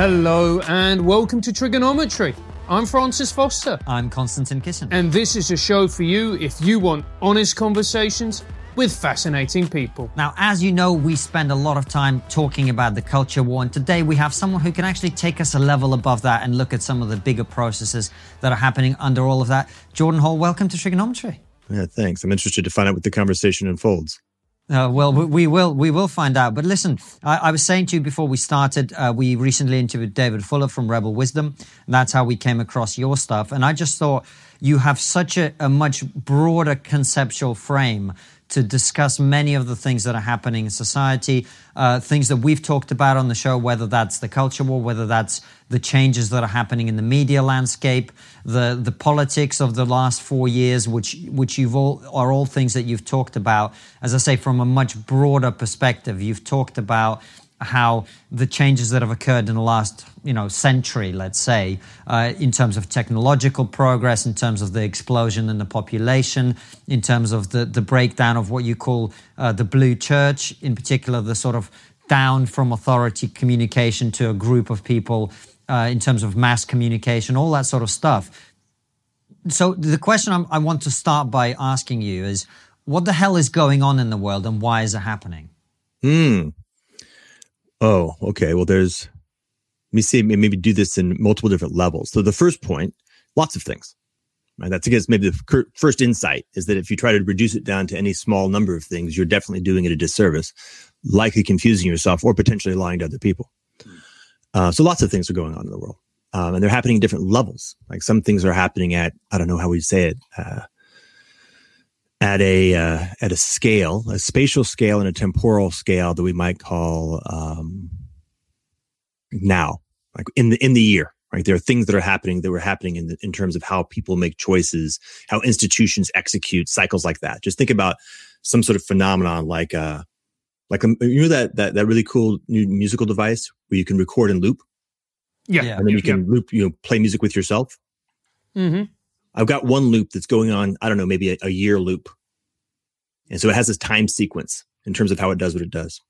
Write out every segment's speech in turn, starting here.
Hello and welcome to Triggernometry. I'm Francis Foster, I'm Konstantin Kisin. and this is a show for you if you want honest conversations with fascinating people. Now, as you know, we spend a lot of time talking about the culture war, and today we have someone who can actually take us a level above that and look at some of the bigger processes that are happening under all of that. Jordan Hall, welcome to Triggernometry. Yeah, thanks. I'm interested to find out what the conversation unfolds. Uh, well, we, will we will find out. But listen, I, I was saying to you before we started, uh, we recently interviewed David Fuller from Rebel Wisdom. And that's how we came across your stuff, and I just thought you have such a, a much broader conceptual frame to discuss many of the things that are happening in society, uh, things that we've talked about on the show, whether that's the culture war, whether that's the changes that are happening in the media landscape, the the politics of the last four years, which which you've all are all things that you've talked about. As I say, from a much broader perspective, you've talked about how the changes that have occurred in the last you know century let's say uh, in terms of technological progress in terms of the explosion in the population in terms of the, the breakdown of what you call uh, the blue church in particular the sort of down from authority communication to a group of people uh, in terms of mass communication all that sort of stuff so the question I'm, i want to start by asking you is what the hell is going on in the world and why is it happening Hmm. Oh, okay. Well, there's, let me see, maybe do this in multiple different levels. So the first point, lots of things. Right? That's, guess, maybe the first insight is that if you try to reduce it down to any small number of things, you're definitely doing it a disservice, likely confusing yourself or potentially lying to other people. Uh, so lots of things are going on in the world. Um, and they're happening at different levels. Like some things are happening at, I don't know how we say it, uh, at a uh, at a scale, a spatial scale and a temporal scale that we might call um, now, like in the in the year. Right, there are things that are happening that were happening in the, in terms of how people make choices, how institutions execute cycles like that. Just think about some sort of phenomenon like uh like um, you know that that that really cool new musical device where you can record and loop, Yeah. Yeah. and then you can loop, you know, play music with yourself. hmm I've got one loop that's going on, I don't know, maybe a, a year loop. And so it has this time sequence in terms of how it does what it does.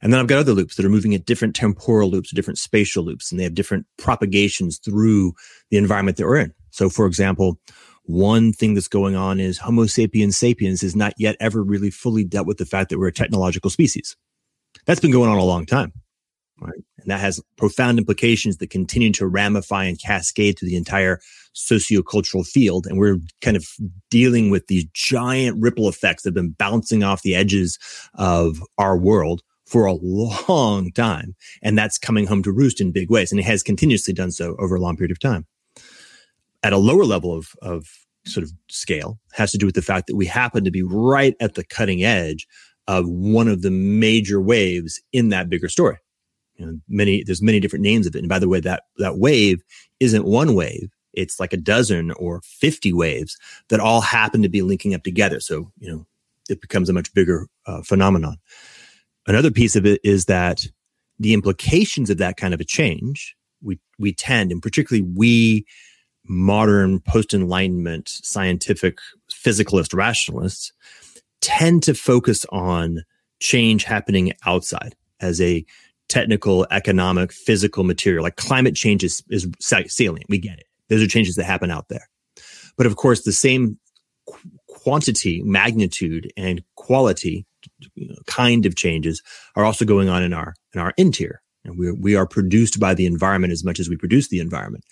And then I've got other loops that are moving at different temporal loops, different spatial loops, and they have different propagations through the environment that we're in. So for example, one thing that's going on is Homo sapiens sapiens has not yet ever really fully dealt with the fact that we're a technological species. That's been going on a long time. Right. And that has profound implications that continue to ramify and cascade through the entire sociocultural field. And we're kind of dealing with these giant ripple effects that have been bouncing off the edges of our world for a long time. And that's coming home to roost in big ways. And it has continuously done so over a long period of time. At a lower level of, of sort of scale has to do with the fact that we happen to be right at the cutting edge of one of the major waves in that bigger story. You know, many there's many different names of it. And by the way, that that wave isn't one wave. It's like a dozen or 50 waves that all happen to be linking up together. So, you know, it becomes a much bigger uh, phenomenon. Another piece of it is that the implications of that kind of a change, we, we tend, and particularly we modern post enlightenment scientific physicalist rationalists tend to focus on change happening outside as a technical, economic, physical material. Like climate change is, is salient. We get it. Those are changes that happen out there. But of course, the same qu- quantity, magnitude, and quality you know, kind of changes are also going on in our in our interior. And we we are produced by the environment as much as we produce the environment.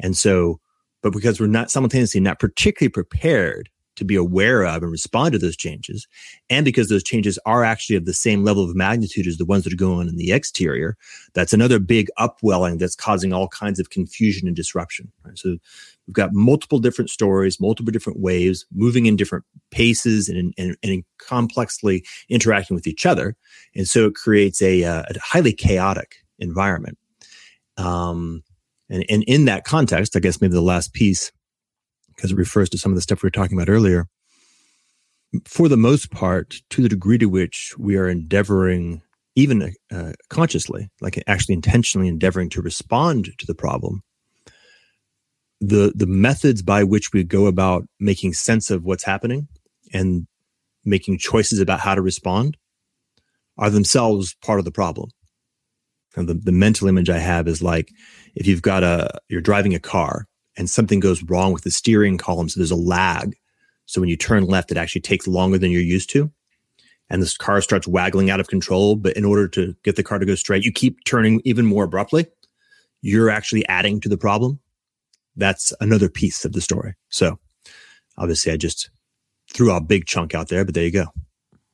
And so, but because we're not simultaneously not particularly prepared to be aware of and respond to those changes. And because those changes are actually of the same level of magnitude as the ones that are going on in the exterior, that's another big upwelling that's causing all kinds of confusion and disruption. Right? So we've got multiple different stories, multiple different waves moving in different paces and, and, and complexly interacting with each other. And so it creates a, uh, a highly chaotic environment. Um, and, and in that context, I guess maybe the last piece because it refers to some of the stuff we were talking about earlier. For the most part, to the degree to which we are endeavoring, even uh, consciously, like actually intentionally endeavoring to respond to the problem, the the methods by which we go about making sense of what's happening and making choices about how to respond are themselves part of the problem. And the, the mental image I have is like if you've got a, you're driving a car and something goes wrong with the steering column. So there's a lag. So when you turn left, it actually takes longer than you're used to. And this car starts waggling out of control. But in order to get the car to go straight, you keep turning even more abruptly. You're actually adding to the problem. That's another piece of the story. So obviously I just threw a big chunk out there, but there you go.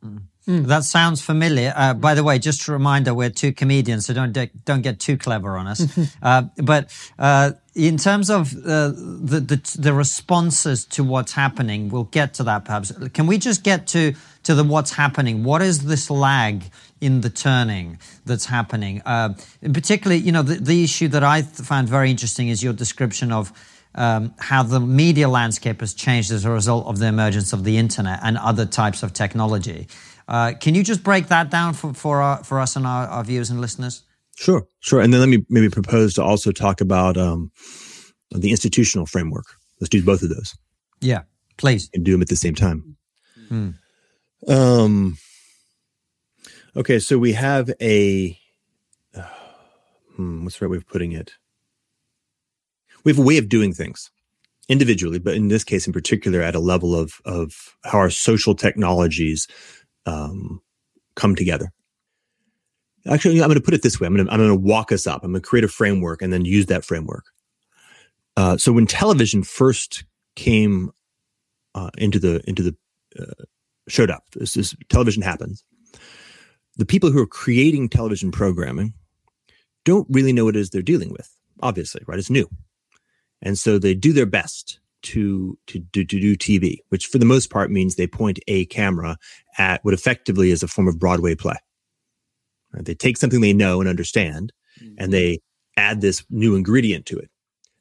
Mm. Mm. That sounds familiar. Uh, by the way, just a reminder, we're two comedians, so don't don't get too clever on us. uh, but uh, in terms of uh, the, the, the responses to what's happening, we'll get to that perhaps. Can we just get to to the what's happening? What is this lag in the turning that's happening? Uh, particularly, you know, the, the issue that I found very interesting is your description of. Um, how the media landscape has changed as a result of the emergence of the internet and other types of technology. Uh, can you just break that down for for, our, for us and our, our, viewers and listeners? Sure, sure. And then let me maybe propose to also talk about um, the institutional framework. Let's do both of those. Yeah, please. And do them at the same time. Hmm. Um. Okay, so we have a. Uh, hmm, what's the right way of putting it? We have a way of doing things individually, but in this case in particular, at a level of of how our social technologies um, come together. Actually, I'm going to put it this way. I'm going to, I'm going to walk us up. I'm going to create a framework and then use that framework. Uh, so when television first came uh, into the into the uh, showed up, this is television happens. The people who are creating television programming don't really know what it is they're dealing with. Obviously, right? It's new, and so they do their best to, to, to, to do TV, which for the most part means they point a camera at what effectively is a form of Broadway play. Right? They take something they know and understand mm-hmm. and they add this new ingredient to it.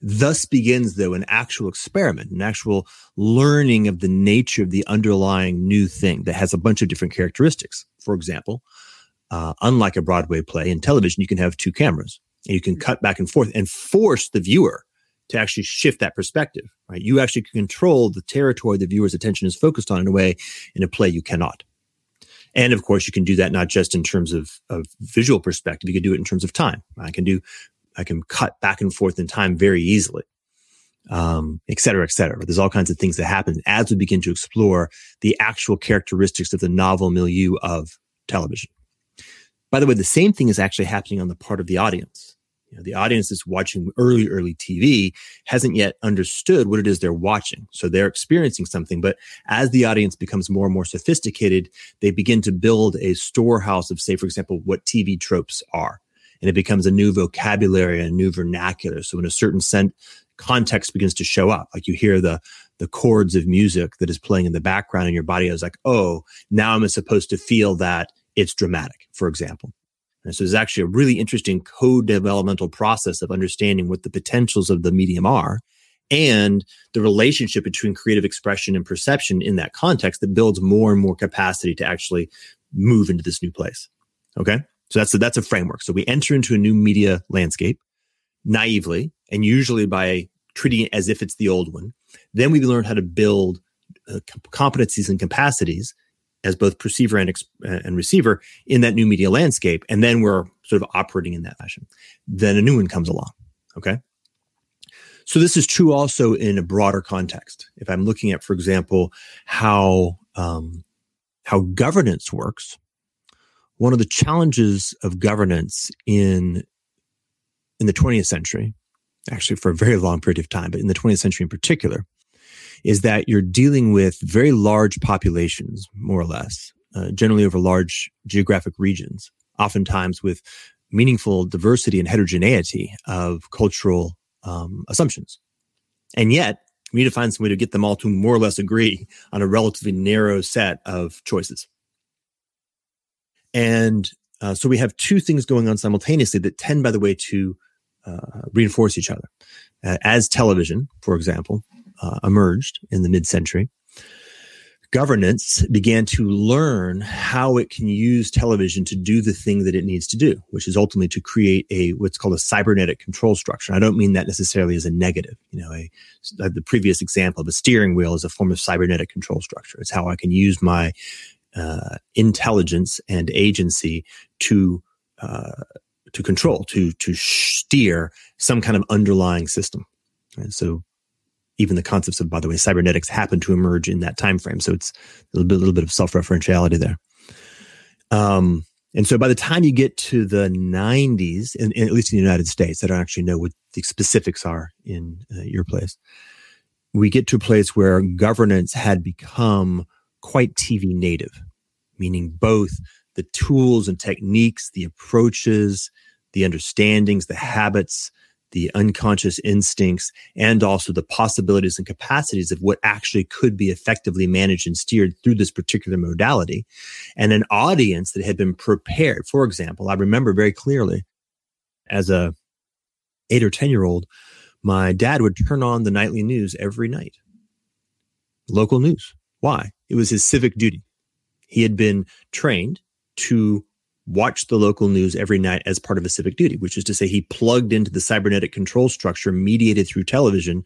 Thus begins, though, an actual experiment, an actual learning of the nature of the underlying new thing that has a bunch of different characteristics. For example, uh, unlike a Broadway play in television, you can have two cameras and you can mm-hmm. cut back and forth and force the viewer to actually shift that perspective, right? You actually can control the territory the viewer's attention is focused on in a way in a play you cannot. And of course, you can do that not just in terms of, of visual perspective, you can do it in terms of time. I can do, I can cut back and forth in time very easily, um, et cetera, et cetera. There's all kinds of things that happen as we begin to explore the actual characteristics of the novel milieu of television. By the way, the same thing is actually happening on the part of the audience you know, the audience that's watching early, early TV hasn't yet understood what it is they're watching. So they're experiencing something. But as the audience becomes more and more sophisticated, they begin to build a storehouse of, say, for example, what TV tropes are. And it becomes a new vocabulary, a new vernacular. So in a certain sense, context begins to show up. Like you hear the, the chords of music that is playing in the background in your body. I was like, oh, now I'm supposed to feel that it's dramatic, for example. And so there's actually a really interesting co-developmental process of understanding what the potentials of the medium are and the relationship between creative expression and perception in that context that builds more and more capacity to actually move into this new place. Okay. So that's a, that's a framework. So we enter into a new media landscape naively and usually by treating it as if it's the old one. Then we learn how to build uh, competencies and capacities as both perceiver and, and receiver in that new media landscape. And then we're sort of operating in that fashion. Then a new one comes along. Okay. So this is true also in a broader context. If I'm looking at, for example, how, um, how governance works, one of the challenges of governance in, in the 20th century, actually for a very long period of time, but in the 20th century in particular, is that you're dealing with very large populations, more or less, uh, generally over large geographic regions, oftentimes with meaningful diversity and heterogeneity of cultural um, assumptions. And yet, we need to find some way to get them all to more or less agree on a relatively narrow set of choices. And uh, so we have two things going on simultaneously that tend, by the way, to uh, reinforce each other. Uh, as television, for example, uh, emerged in the mid century, governance began to learn how it can use television to do the thing that it needs to do, which is ultimately to create a what's called a cybernetic control structure. I don't mean that necessarily as a negative. You know, a, the previous example of a steering wheel is a form of cybernetic control structure. It's how I can use my uh, intelligence and agency to uh, to control, to to steer some kind of underlying system. And so even the concepts of, by the way, cybernetics happen to emerge in that time frame. So it's a little bit, little bit of self-referentiality there. Um, and so by the time you get to the 90s, and, at least in the United States, I don't actually know what the specifics are in uh, your place. We get to a place where governance had become quite TV native, meaning both the tools and techniques, the approaches, the understandings, the habits, the unconscious instincts, and also the possibilities and capacities of what actually could be effectively managed and steered through this particular modality. And an audience that had been prepared. For example, I remember very clearly as a eight or 10 year old, my dad would turn on the nightly news every night. Local news. Why? It was his civic duty. He had been trained to watch the local news every night as part of a civic duty, which is to say he plugged into the cybernetic control structure mediated through television.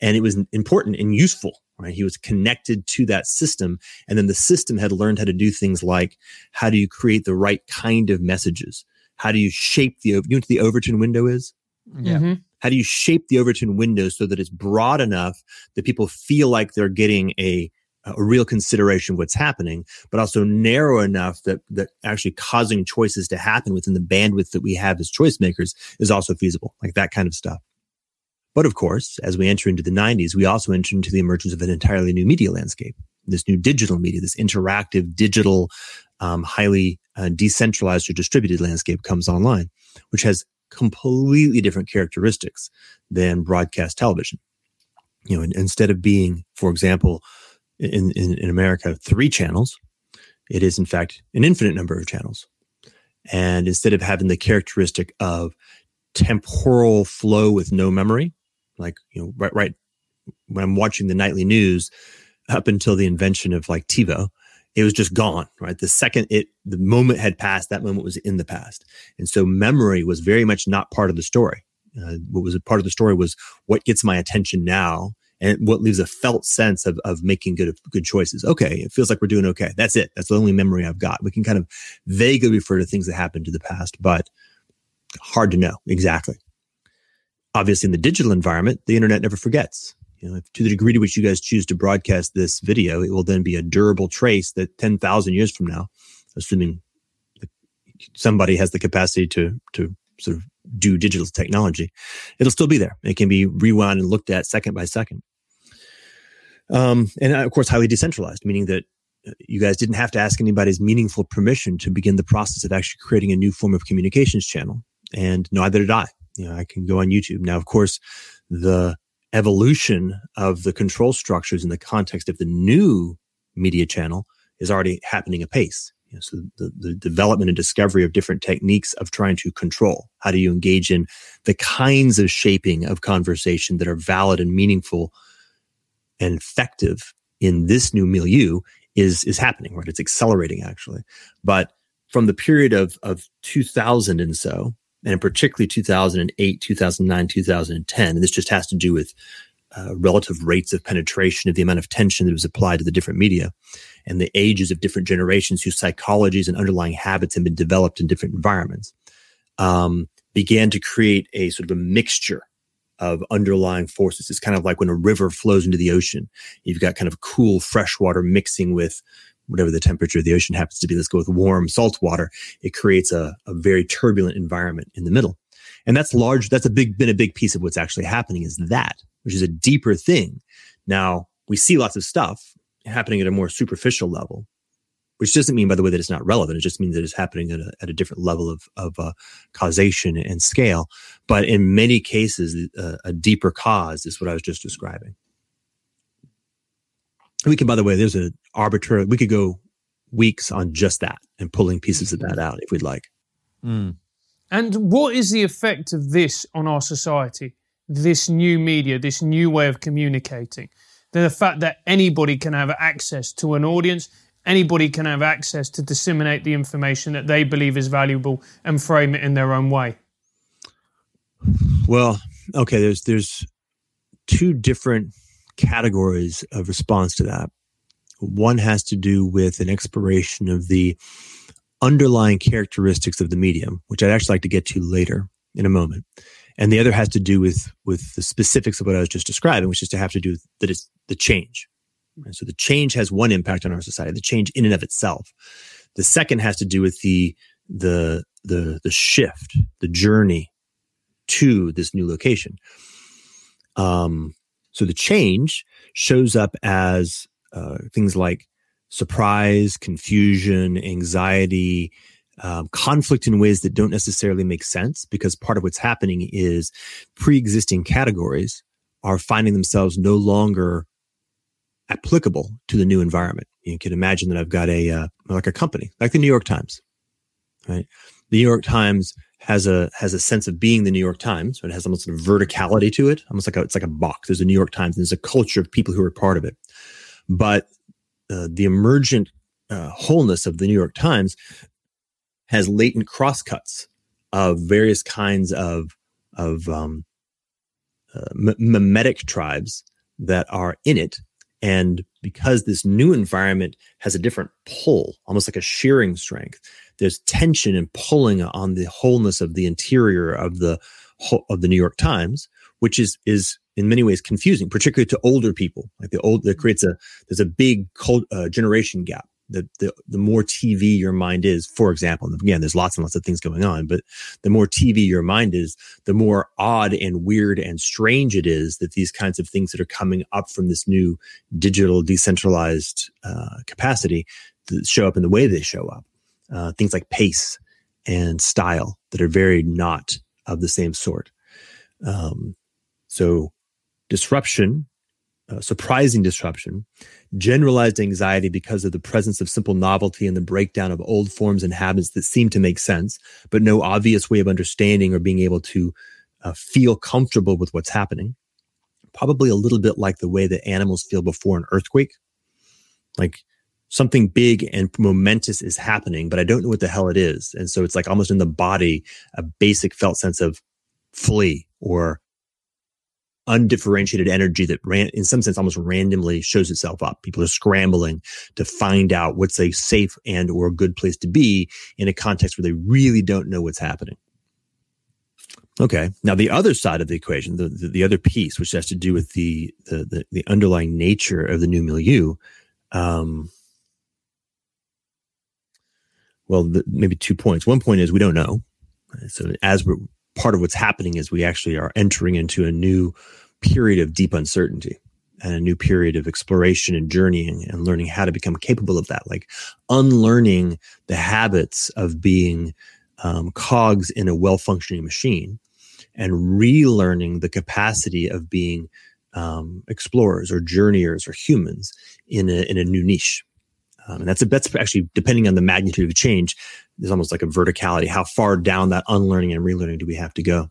And it was important and useful, right? He was connected to that system. And then the system had learned how to do things like how do you create the right kind of messages? How do you shape the, you know what the Overton window is? Yeah. Mm-hmm. How do you shape the Overton window so that it's broad enough that people feel like they're getting a a real consideration of what's happening, but also narrow enough that that actually causing choices to happen within the bandwidth that we have as choice makers is also feasible, like that kind of stuff. But of course, as we enter into the 90s, we also enter into the emergence of an entirely new media landscape, this new digital media, this interactive, digital, um, highly uh, decentralized or distributed landscape comes online, which has completely different characteristics than broadcast television. You know, instead of being, for example, in, in, in America three channels. It is, in fact, an infinite number of channels. And instead of having the characteristic of temporal flow with no memory, like, you know, right, right when I'm watching the nightly news up until the invention of like TiVo, it was just gone, right? The second it, the moment had passed, that moment was in the past. And so memory was very much not part of the story. Uh, what was a part of the story was what gets my attention now and what leaves a felt sense of, of making good good choices. Okay, it feels like we're doing okay. That's it. That's the only memory I've got. We can kind of vaguely refer to things that happened to the past, but hard to know exactly. Obviously, in the digital environment, the internet never forgets. You know, to the degree to which you guys choose to broadcast this video, it will then be a durable trace that ten thousand years from now, assuming somebody has the capacity to to sort of do digital technology, it'll still be there. It can be rewound and looked at second by second. Um, and uh, of course, highly decentralized, meaning that uh, you guys didn't have to ask anybody's meaningful permission to begin the process of actually creating a new form of communications channel. And neither did I. You know, I can go on YouTube. Now, of course, the evolution of the control structures in the context of the new media channel is already happening apace. So the, the development and discovery of different techniques of trying to control. How do you engage in the kinds of shaping of conversation that are valid and meaningful and effective in this new milieu is is happening, right? It's accelerating actually. But from the period of of 2000 and so, and particularly 2008, 2009, 2010, and this just has to do with uh, relative rates of penetration of the amount of tension that was applied to the different media and the ages of different generations whose psychologies and underlying habits have been developed in different environments um, began to create a sort of a mixture of underlying forces. It's kind of like when a river flows into the ocean. You've got kind of cool fresh water mixing with whatever the temperature of the ocean happens to be. Let's go with warm salt water. It creates a, a very turbulent environment in the middle. And that's large. That's a big, been a big piece of what's actually happening is that, which is a deeper thing. Now we see lots of stuff happening at a more superficial level, which doesn't mean, by the way, that it's not relevant. It just means that it's happening at a, at a different level of, of uh, causation and scale. But in many cases, uh, a deeper cause is what I was just describing. We can, by the way, there's an arbitrary, we could go weeks on just that and pulling pieces of that out if we'd like. Mm. And what is the effect of this on our society? This new media, this new way of communicating? the fact that anybody can have access to an audience, anybody can have access to disseminate the information that they believe is valuable and frame it in their own way. Well, okay, there's there's two different categories of response to that. One has to do with an exploration of the underlying characteristics of the medium, which I'd actually like to get to later in a moment. And the other has to do with, with the specifics of what I was just describing, which is to have to do with that it's the change. And so the change has one impact on our society, the change in and of itself. The second has to do with the, the, the, the shift, the journey to this new location. Um, so the change shows up as uh, things like surprise, confusion, anxiety, um, conflict in ways that don't necessarily make sense because part of what's happening is pre-existing categories are finding themselves no longer applicable to the new environment. You can imagine that I've got a uh, like a company like the New York Times, right? The New York Times has a has a sense of being the New York Times. So it has almost a verticality to it, almost like a, it's like a box. There's a New York Times. And there's a culture of people who are part of it. But uh, the emergent uh, wholeness of the New York Times has latent crosscuts of various kinds of of um, uh, mimetic tribes that are in it. And because this new environment has a different pull, almost like a shearing strength, there's tension and pulling on the wholeness of the interior of the of the New York Times, which is is in many ways confusing, particularly to older people. Like the old, that creates a there's a big cult, uh, generation gap. The, the the more TV your mind is, for example, again, there's lots and lots of things going on, but the more TV your mind is, the more odd and weird and strange it is that these kinds of things that are coming up from this new digital decentralized uh, capacity show up in the way they show up. Uh, things like pace and style that are very not of the same sort. Um, so disruption, uh, surprising disruption, generalized anxiety because of the presence of simple novelty and the breakdown of old forms and habits that seem to make sense, but no obvious way of understanding or being able to uh, feel comfortable with what's happening. Probably a little bit like the way that animals feel before an earthquake. Like something big and momentous is happening, but I don't know what the hell it is. And so it's like almost in the body, a basic felt sense of flee or undifferentiated energy that ran in some sense almost randomly shows itself up. People are scrambling to find out what's a safe and or a good place to be in a context where they really don't know what's happening. Okay now the other side of the equation the, the, the other piece which has to do with the, the the, the underlying nature of the new milieu um, well the, maybe two points. One point is we don't know. So as we're part of what's happening is we actually are entering into a new period of deep uncertainty and a new period of exploration and journeying and learning how to become capable of that, like unlearning the habits of being um, cogs in a well functioning machine and relearning the capacity of being um, explorers or journeyers or humans in a, in a new niche. Um, and that's a, that's actually depending on the magnitude of change. There's almost like a verticality. How far down that unlearning and relearning do we have to go?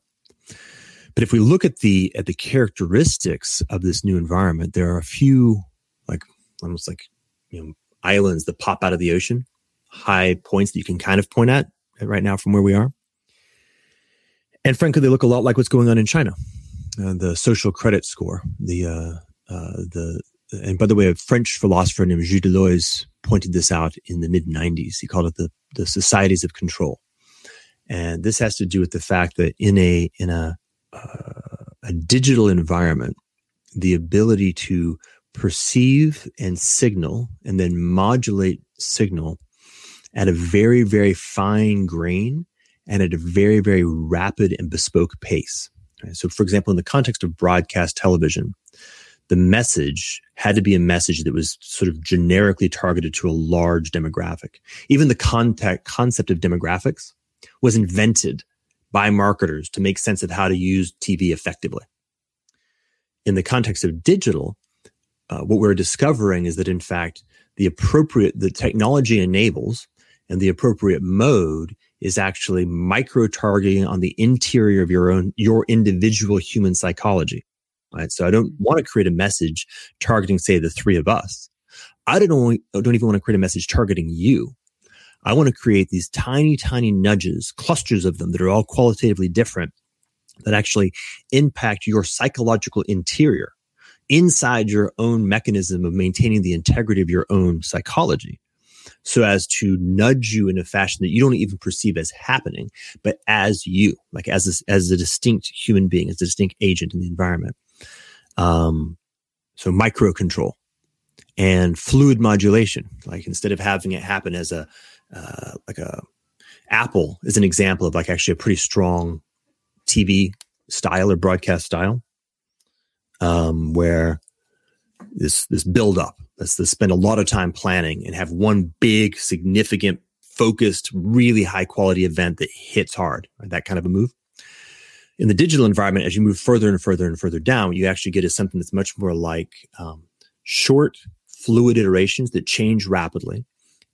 But if we look at the at the characteristics of this new environment, there are a few like almost like you know islands that pop out of the ocean, high points that you can kind of point at right now from where we are. And frankly, they look a lot like what's going on in China. Uh, the social credit score, the uh, uh, the and by the way, a French philosopher named Gilles Deleuze pointed this out in the mid 90s. He called it the, the societies of control. And this has to do with the fact that in a, in a, uh, a digital environment, the ability to perceive and signal and then modulate signal at a very, very fine grain and at a very, very rapid and bespoke pace. Right? So, for example, in the context of broadcast television, the message had to be a message that was sort of generically targeted to a large demographic. Even the contact, concept of demographics was invented by marketers to make sense of how to use TV effectively. In the context of digital, uh, what we're discovering is that in fact, the appropriate, the technology enables and the appropriate mode is actually micro targeting on the interior of your own, your individual human psychology right? So I don't mm-hmm. want to create a message targeting, say, the three of us. I don't, only, don't even want to create a message targeting you. I want to create these tiny, tiny nudges, clusters of them that are all qualitatively different that actually impact your psychological interior inside your own mechanism of maintaining the integrity of your own psychology so as to nudge you in a fashion that you don't even perceive as happening, but as you, like as a, as a distinct human being, as a distinct agent in the environment. Um, so micro control and fluid modulation, like instead of having it happen as a, uh, like a Apple is an example of like actually a pretty strong TV style or broadcast style, um, where this this build up. Let's, spend a lot of time planning and have one big, significant, focused, really high quality event that hits hard. Right? That kind of a move. In the digital environment, as you move further and further and further down, what you actually get to something that's much more like um, short, fluid iterations that change rapidly,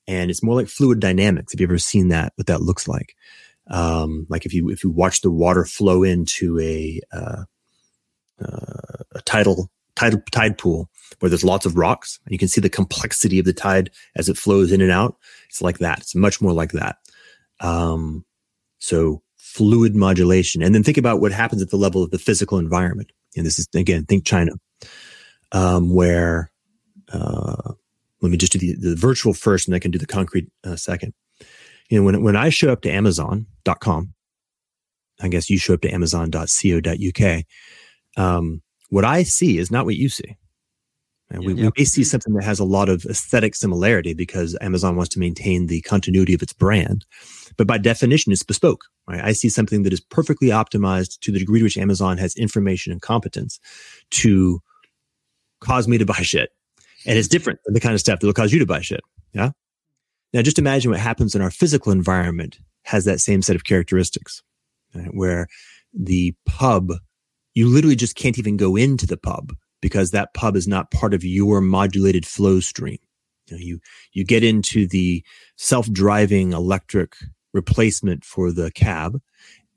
and it's more like fluid dynamics. Have you ever seen that? What that looks like? Um, like if you if you watch the water flow into a uh, uh, a tidal tide tide pool where there's lots of rocks and you can see the complexity of the tide as it flows in and out. It's like that. It's much more like that. Um, so fluid modulation, and then think about what happens at the level of the physical environment. And this is again, think China, um, where uh, let me just do the, the virtual first, and I can do the concrete uh, second. You know, when when I show up to Amazon.com, I guess you show up to Amazon.co.uk. Um, what I see is not what you see. And we, yep. we may see something that has a lot of aesthetic similarity because Amazon wants to maintain the continuity of its brand. But by definition, it's bespoke. Right? I see something that is perfectly optimized to the degree to which Amazon has information and competence to cause me to buy shit. And it's different than the kind of stuff that will cause you to buy shit. Yeah. Now just imagine what happens in our physical environment has that same set of characteristics, right? where the pub you literally just can't even go into the pub because that pub is not part of your modulated flow stream. You, know, you, you get into the self-driving electric replacement for the cab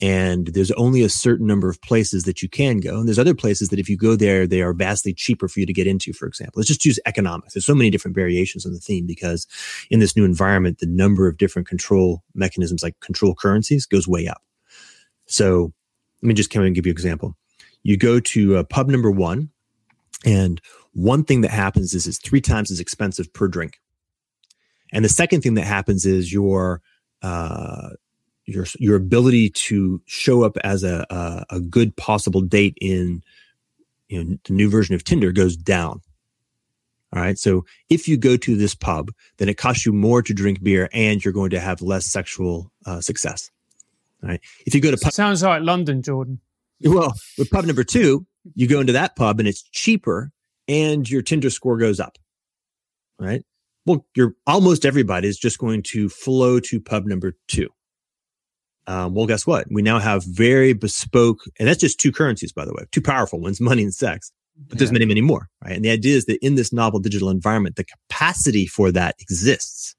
and there's only a certain number of places that you can go. And there's other places that if you go there, they are vastly cheaper for you to get into, for example. Let's just use economics. There's so many different variations on the theme because in this new environment, the number of different control mechanisms like control currencies goes way up. So let me just come and give you an example you go to uh, pub number one, and one thing that happens is it's three times as expensive per drink. And the second thing that happens is your uh, your your ability to show up as a, a, a good possible date in you know the new version of Tinder goes down. All right. So if you go to this pub, then it costs you more to drink beer and you're going to have less sexual uh, success. All right. If you go to pub- sounds like London, Jordan. Well, with pub number two, you go into that pub and it's cheaper and your Tinder score goes up. Right. Well, you're almost everybody is just going to flow to pub number two. Um, well, guess what? We now have very bespoke, and that's just two currencies, by the way, two powerful ones, money and sex. But there's many, many more, right? And the idea is that in this novel digital environment, the capacity for that exists.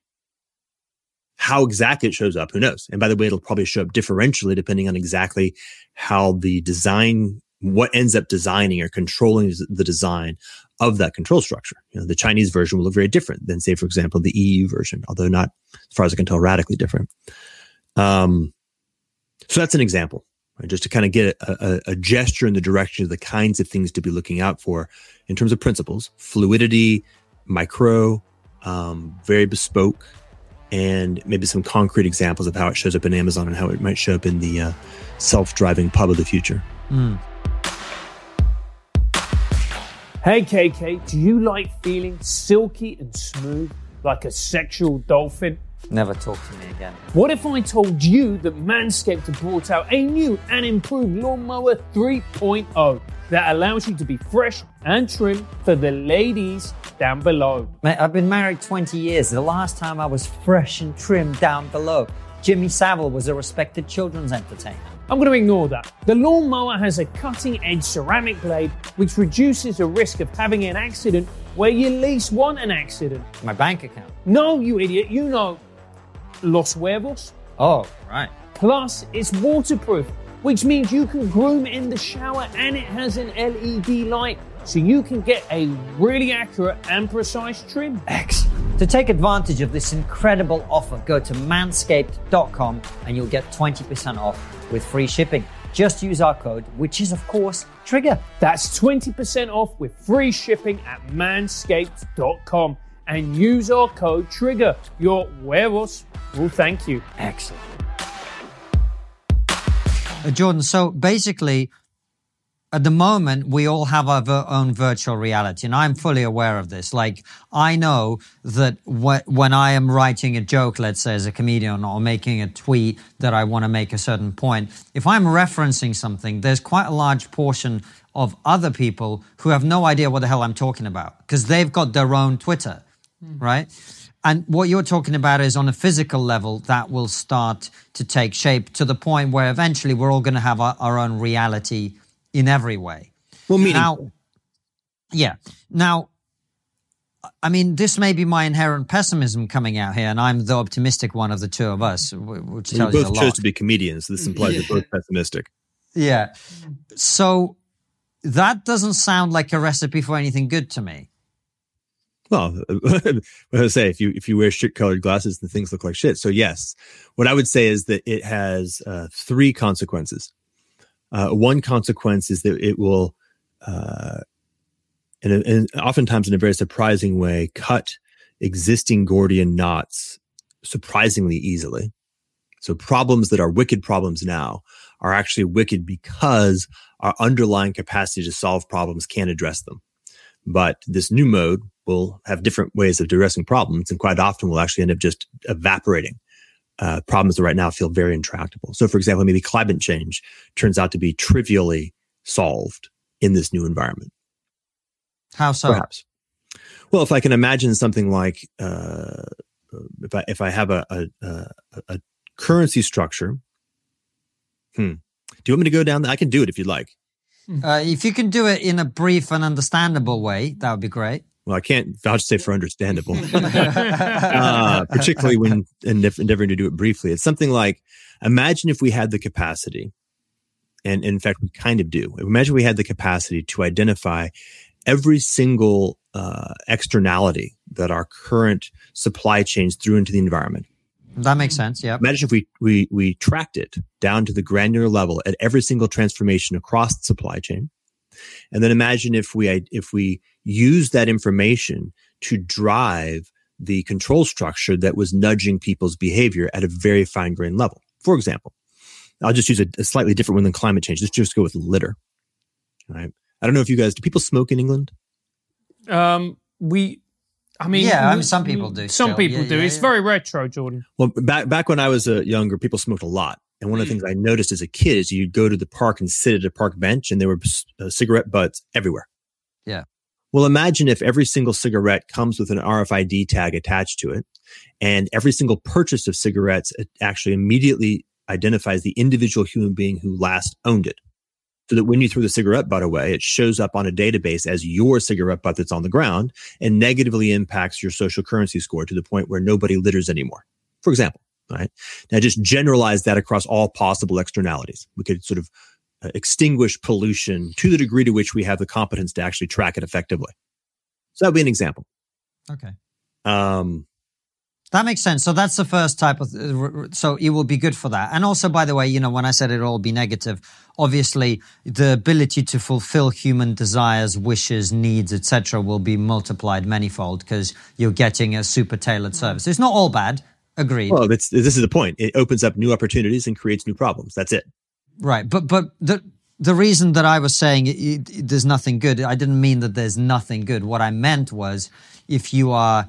How exactly it shows up, who knows? And by the way, it'll probably show up differentially depending on exactly how the design, what ends up designing or controlling the design of that control structure. You know, the Chinese version will look very different than, say, for example, the EU version, although not, as far as I can tell, radically different. Um, so that's an example, right? just to kind of get a, a, a gesture in the direction of the kinds of things to be looking out for in terms of principles, fluidity, micro, um, very bespoke, and maybe some concrete examples of how it shows up in Amazon and how it might show up in the uh, self-driving pub of the future. Mm. Hey KK, do you like feeling silky and smooth like a sexual dolphin? Never talk to me again. What if I told you that Manscaped have brought out a new and improved Lawnmower 3.0 that allows you to be fresh and trim for the ladies down below? Mate, I've been married 20 years. The last time I was fresh and trim down below, Jimmy Savile was a respected children's entertainer. I'm going to ignore that. The lawnmower has a cutting edge ceramic blade which reduces the risk of having an accident where you least want an accident. My bank account. No, you idiot, you know. Los Huevos. Oh, right. Plus, it's waterproof, which means you can groom in the shower and it has an LED light so you can get a really accurate and precise trim. Excellent. To take advantage of this incredible offer, go to manscaped.com and you'll get 20% off with free shipping. Just use our code, which is, of course, Trigger. That's 20% off with free shipping at manscaped.com. and use our code TRIGGER. Your huevos will thank you. Excellent. Uh, Jordan, so basically, at the moment, we all have our ver- own virtual reality, and I'm fully aware of this. Like, I know that wh- when I am writing a joke, let's say as a comedian, or making a tweet that I want to make a certain point, if I'm referencing something, there's quite a large portion of other people who have no idea what the hell I'm talking about because they've got their own Twitter, hmm. right? And what you're talking about is on a physical level that will start to take shape to the point where eventually we're all going to have our, our own reality in every way. Well, meaning Now, yeah. Now, I mean, this may be my inherent pessimism coming out here, and I'm the optimistic one of the two of us, wh- which we tells you a both lot. chose to be comedians. This implies we're both pessimistic. Yeah. So that doesn't sound like a recipe for anything good to me. Well, I say if you if you wear shit colored glasses, then things look like shit. So yes, what I would say is that it has uh, three consequences. Uh, one consequence is that it will, uh, in a, and oftentimes in a very surprising way, cut existing Gordian knots surprisingly easily. So problems that are wicked problems now are actually wicked because our underlying capacity to solve problems can't address them. But this new mode will have different ways of addressing problems, and quite often will actually end up just evaporating uh, problems that right now feel very intractable. So, for example, maybe climate change turns out to be trivially solved in this new environment. How so? Perhaps. Well, if I can imagine something like uh, if I if I have a a, a, a currency structure, hmm. Do you want me to go down? That? I can do it if you'd like. Uh, if you can do it in a brief and understandable way, that would be great. Well, I can't vouch say for understandable, uh, particularly when endeav- endeavoring to do it briefly. It's something like imagine if we had the capacity, and in fact, we kind of do. Imagine we had the capacity to identify every single uh, externality that our current supply chains threw into the environment. That makes sense. Yeah. Imagine if we, we, we tracked it down to the granular level at every single transformation across the supply chain. And then imagine if we, if we use that information to drive the control structure that was nudging people's behavior at a very fine grained level. For example, I'll just use a, a slightly different one than climate change. Let's just go with litter. All right. I don't know if you guys, do people smoke in England? Um, we, I mean, Yeah, I mean, some people do Some still. people Yeah, do. yeah, it's yeah. very retro, Jordan. Well, back back when I was uh, younger, people smoked a lot, and one of the things I noticed as a kid is you'd go to the park and sit at a park bench, and there were uh, cigarette butts everywhere. Well, imagine if every single cigarette comes with an RFID tag attached to it, and every single purchase of cigarettes actually immediately identifies the individual human being who last owned it. So that when you throw the cigarette butt away, it shows up on a database as your cigarette butt that's on the ground and negatively impacts your social currency score to the point where nobody litters anymore. For example, right? Now just generalize that across all possible externalities. We could sort of extinguish pollution to the degree to which we have the competence to actually track it effectively. So that would be an example. Okay. Um, That makes sense. So that's the first type of. uh, r- r- So it will be good for that. And also, by the way, you know, when I said it'll all be negative, obviously the ability to fulfill human desires, wishes, needs, etc., will be multiplied manifold because you're getting a super tailored service. It's not all bad. Agreed. well, that's, this is the point. It opens up new opportunities and creates new problems. That's it. Right, but but the the reason that I was saying it, it, there's nothing good, I didn't mean that there's nothing good. What I meant was if you are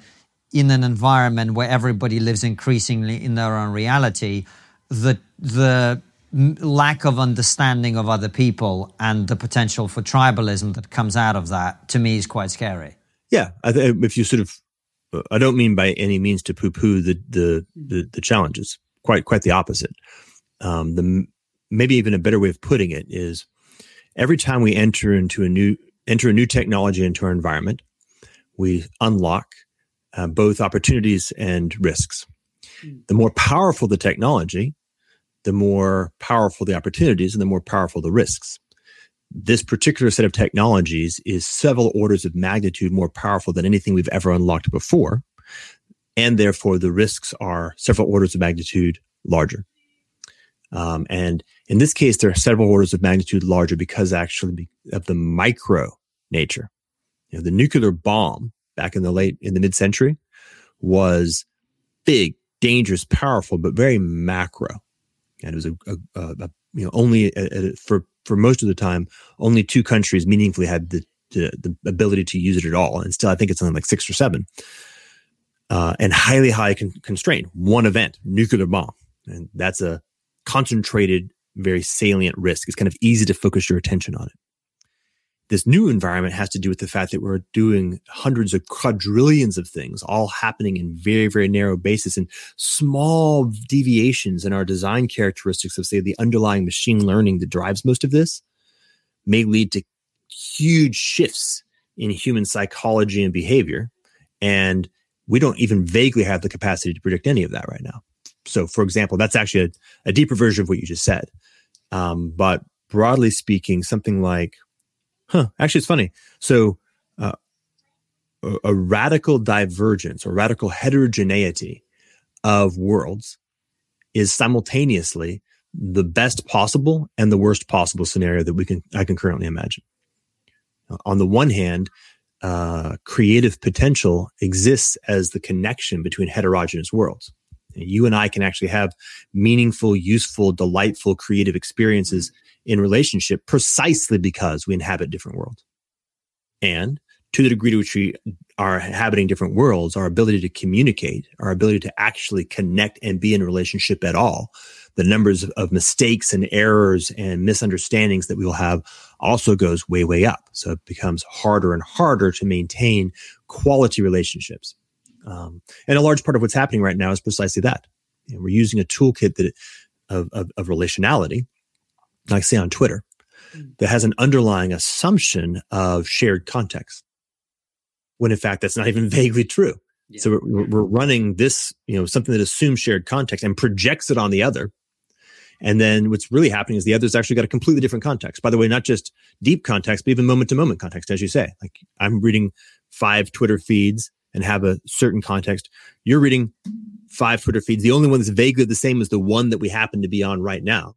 in an environment where everybody lives increasingly in their own reality, the the lack of understanding of other people and the potential for tribalism that comes out of that to me is quite scary. Yeah, th- if you sort of, uh, I don't mean by any means to poo-poo the the the, the challenges. Quite quite the opposite. Um, the maybe even a better way of putting it is, every time we enter into a new enter a new technology into our environment, we unlock uh, both opportunities and risks. The more powerful the technology, the more powerful the opportunities, and the more powerful the risks this particular set of technologies is several orders of magnitude more powerful than anything we've ever unlocked before. And therefore, the risks are several orders of magnitude larger. Um, and in this case, they're several orders of magnitude larger because actually of the micro nature. You know, the nuclear bomb back in the late in the mid century was big, dangerous, powerful, but very macro. And it was a, a, a you know only a, for for most of the time only two countries meaningfully had the, the, the ability to use it at all, and still I think it's something like six or seven. Uh, and highly, high con-. One event, nuclear bomb, and that's a concentrated, very salient risk. It's kind of easy to focus your attention on it. This new environment has to do with the fact that we're doing hundreds of quadrillions of things all happening in very very narrow basis and small deviations in our design characteristics of say the underlying machine learning that drives most of this may lead to huge shifts in human psychology and behavior. And we don't even vaguely have the capacity to predict any of that right now so for example that's actually a, a deeper version of what you just said um, but broadly speaking something like Huh. Actually, it's funny. So, uh, a, a radical divergence or radical heterogeneity of worlds is simultaneously the best possible and the worst possible scenario that we can I can currently imagine. On the one hand, uh, creative potential exists as the connection between heterogeneous worlds. You and I can actually have meaningful, useful, delightful, creative experiences in relationship precisely because we inhabit different worlds. And to the degree to which we are inhabiting different worlds, our ability to communicate, our ability to actually connect and be in relationship at all, the numbers of mistakes and errors and misunderstandings that we will have also goes way, way up. So it becomes harder and harder to maintain quality relationships. Um, and a large part of what's happening right now is precisely that. You know, we're using a toolkit that of, of, of relationality like say on Twitter, mm. that has an underlying assumption of shared context, when in fact that's not even vaguely true. Yeah. So we're, we're running this, you know, something that assumes shared context and projects it on the other. And then what's really happening is the other's actually got a completely different context. By the way, not just deep context, but even moment to moment context, as you say. Like I'm reading five Twitter feeds and have a certain context. You're reading five Twitter feeds. The only one that's vaguely the same is the one that we happen to be on right now.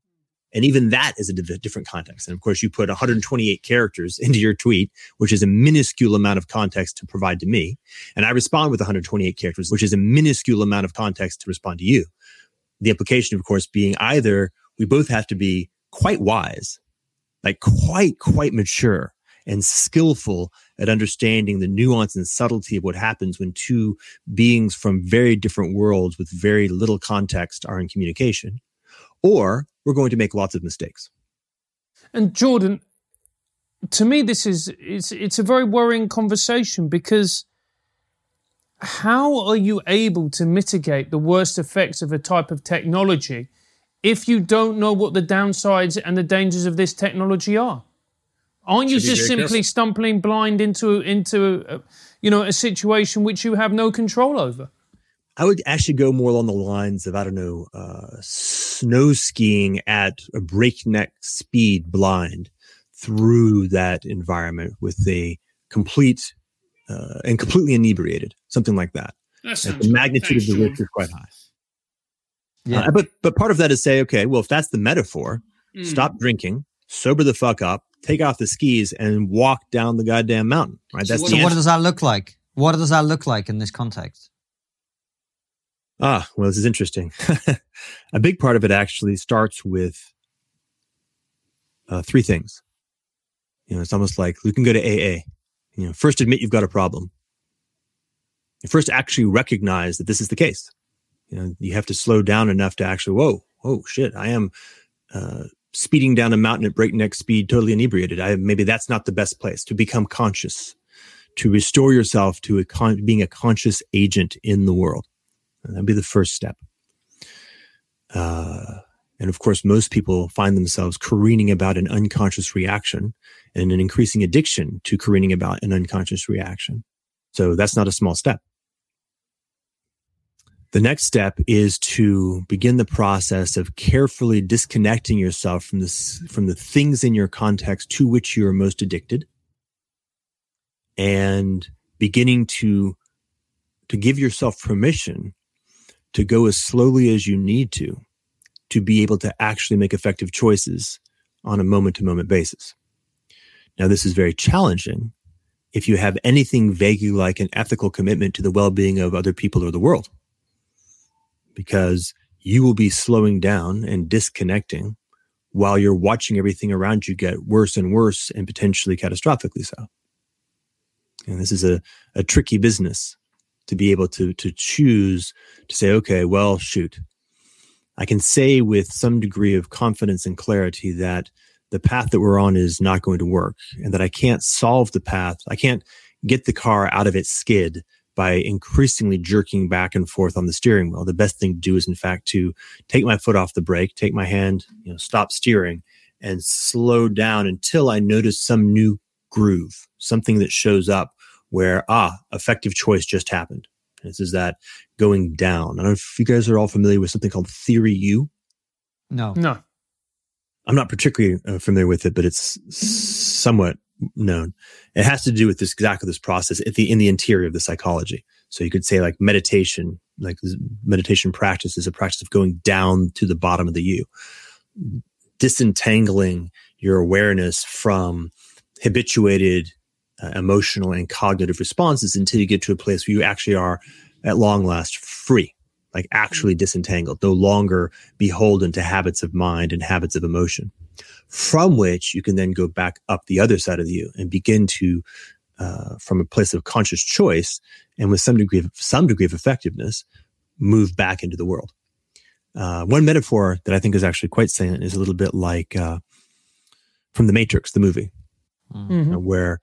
And even that is a different context. And of course, you put 128 characters into your tweet, which is a minuscule amount of context to provide to me. And I respond with 128 characters, which is a minuscule amount of context to respond to you. The implication, of course, being either we both have to be quite wise, like quite, quite mature and skillful at understanding the nuance and subtlety of what happens when two beings from very different worlds with very little context are in communication. Or we're going to make lots of mistakes. And Jordan, to me, this is it's it's a very worrying conversation because how are you able to mitigate the worst effects of a type of technology if you don't know what the downsides and the dangers of this technology are? Aren't you just simply careful. stumbling blind into into a, you know a situation which you have no control over? I would actually go more along the lines of I don't know, uh, snow skiing at a breakneck speed, blind through that environment with a complete uh, and completely inebriated, something like that. that the magnitude of the risk is quite high. Yeah, uh, but but part of that is say, okay, well, if that's the metaphor, mm. stop drinking, sober the fuck up, take off the skis, and walk down the goddamn mountain. Right? So that's what, so what does that look like? What does that look like in this context? Ah, well, this is interesting. a big part of it actually starts with uh, three things. You know, it's almost like you can go to AA. You know, first admit you've got a problem. You first actually recognize that this is the case. You know, you have to slow down enough to actually, whoa, whoa, shit, I am uh, speeding down a mountain at breakneck speed, totally inebriated. I maybe that's not the best place to become conscious, to restore yourself to a con- being a conscious agent in the world. That'd be the first step. Uh, and of course, most people find themselves careening about an unconscious reaction and an increasing addiction to careening about an unconscious reaction. So that's not a small step. The next step is to begin the process of carefully disconnecting yourself from this, from the things in your context to which you are most addicted and beginning to, to give yourself permission to go as slowly as you need to to be able to actually make effective choices on a moment to moment basis. Now, this is very challenging if you have anything vaguely like an ethical commitment to the well-being of other people or the world because you will be slowing down and disconnecting while you're watching everything around you get worse and worse and potentially catastrophically so and this is a, a tricky business to be able to to choose to say okay well shoot i can say with some degree of confidence and clarity that the path that we're on is not going to work and that I can't solve the path. I can't get the car out of its skid by increasingly jerking back and forth on the steering wheel. The best thing to do is, in fact, to take my foot off the brake, take my hand, you know, stop steering and slow down until I notice some new groove, something that shows up where, ah, effective choice just happened. This is that going down. I don't know if you guys are all familiar with something called Theory U. No. No. I'm not particularly uh, familiar with it, but it's somewhat known. It has to do with this exactly this process at the in the interior of the psychology. So you could say like meditation, like meditation practice is a practice of going down to the bottom of the U, disentangling your awareness from habituated uh, emotional and cognitive responses until you get to a place where you actually are at long last free like actually disentangled, no longer beholden to habits of mind and habits of emotion, from which you can then go back up the other side of U and begin to, uh, from a place of conscious choice and with some degree of some degree of effectiveness, move back into the world. Uh, one metaphor that I think is actually quite salient is a little bit like uh, from The Matrix, the movie, mm-hmm. where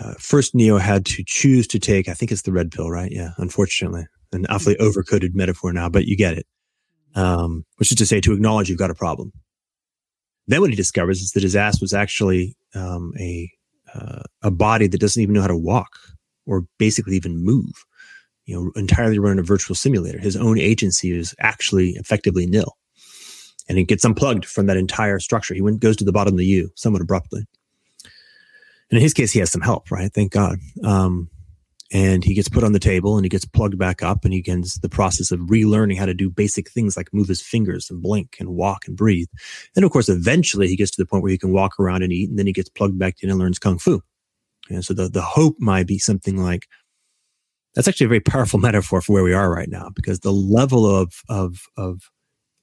uh, first Neo had to choose to take, I think it's the red pill, right? Yeah, unfortunately an awfully overcoded metaphor now, but you get it. Um, which is to say, to acknowledge you've got a problem. Then what he discovers is that his ass was actually um, a uh, a body that doesn't even know how to walk or basically even move. You know, entirely run a virtual simulator. His own agency is actually effectively nil, and he gets unplugged from that entire structure. He went goes to the bottom of the U somewhat abruptly. And in his case, he has some help, right? Thank God. Um, and he gets put on the table and he gets plugged back up and he begins the process of relearning how to do basic things like move his fingers and blink and walk and breathe. And of course, eventually he gets to the point where he can walk around and eat and then he gets plugged back in and learns kung fu. And so the, the hope might be something like, that's actually a very powerful metaphor for where we are right now because the level of, of, of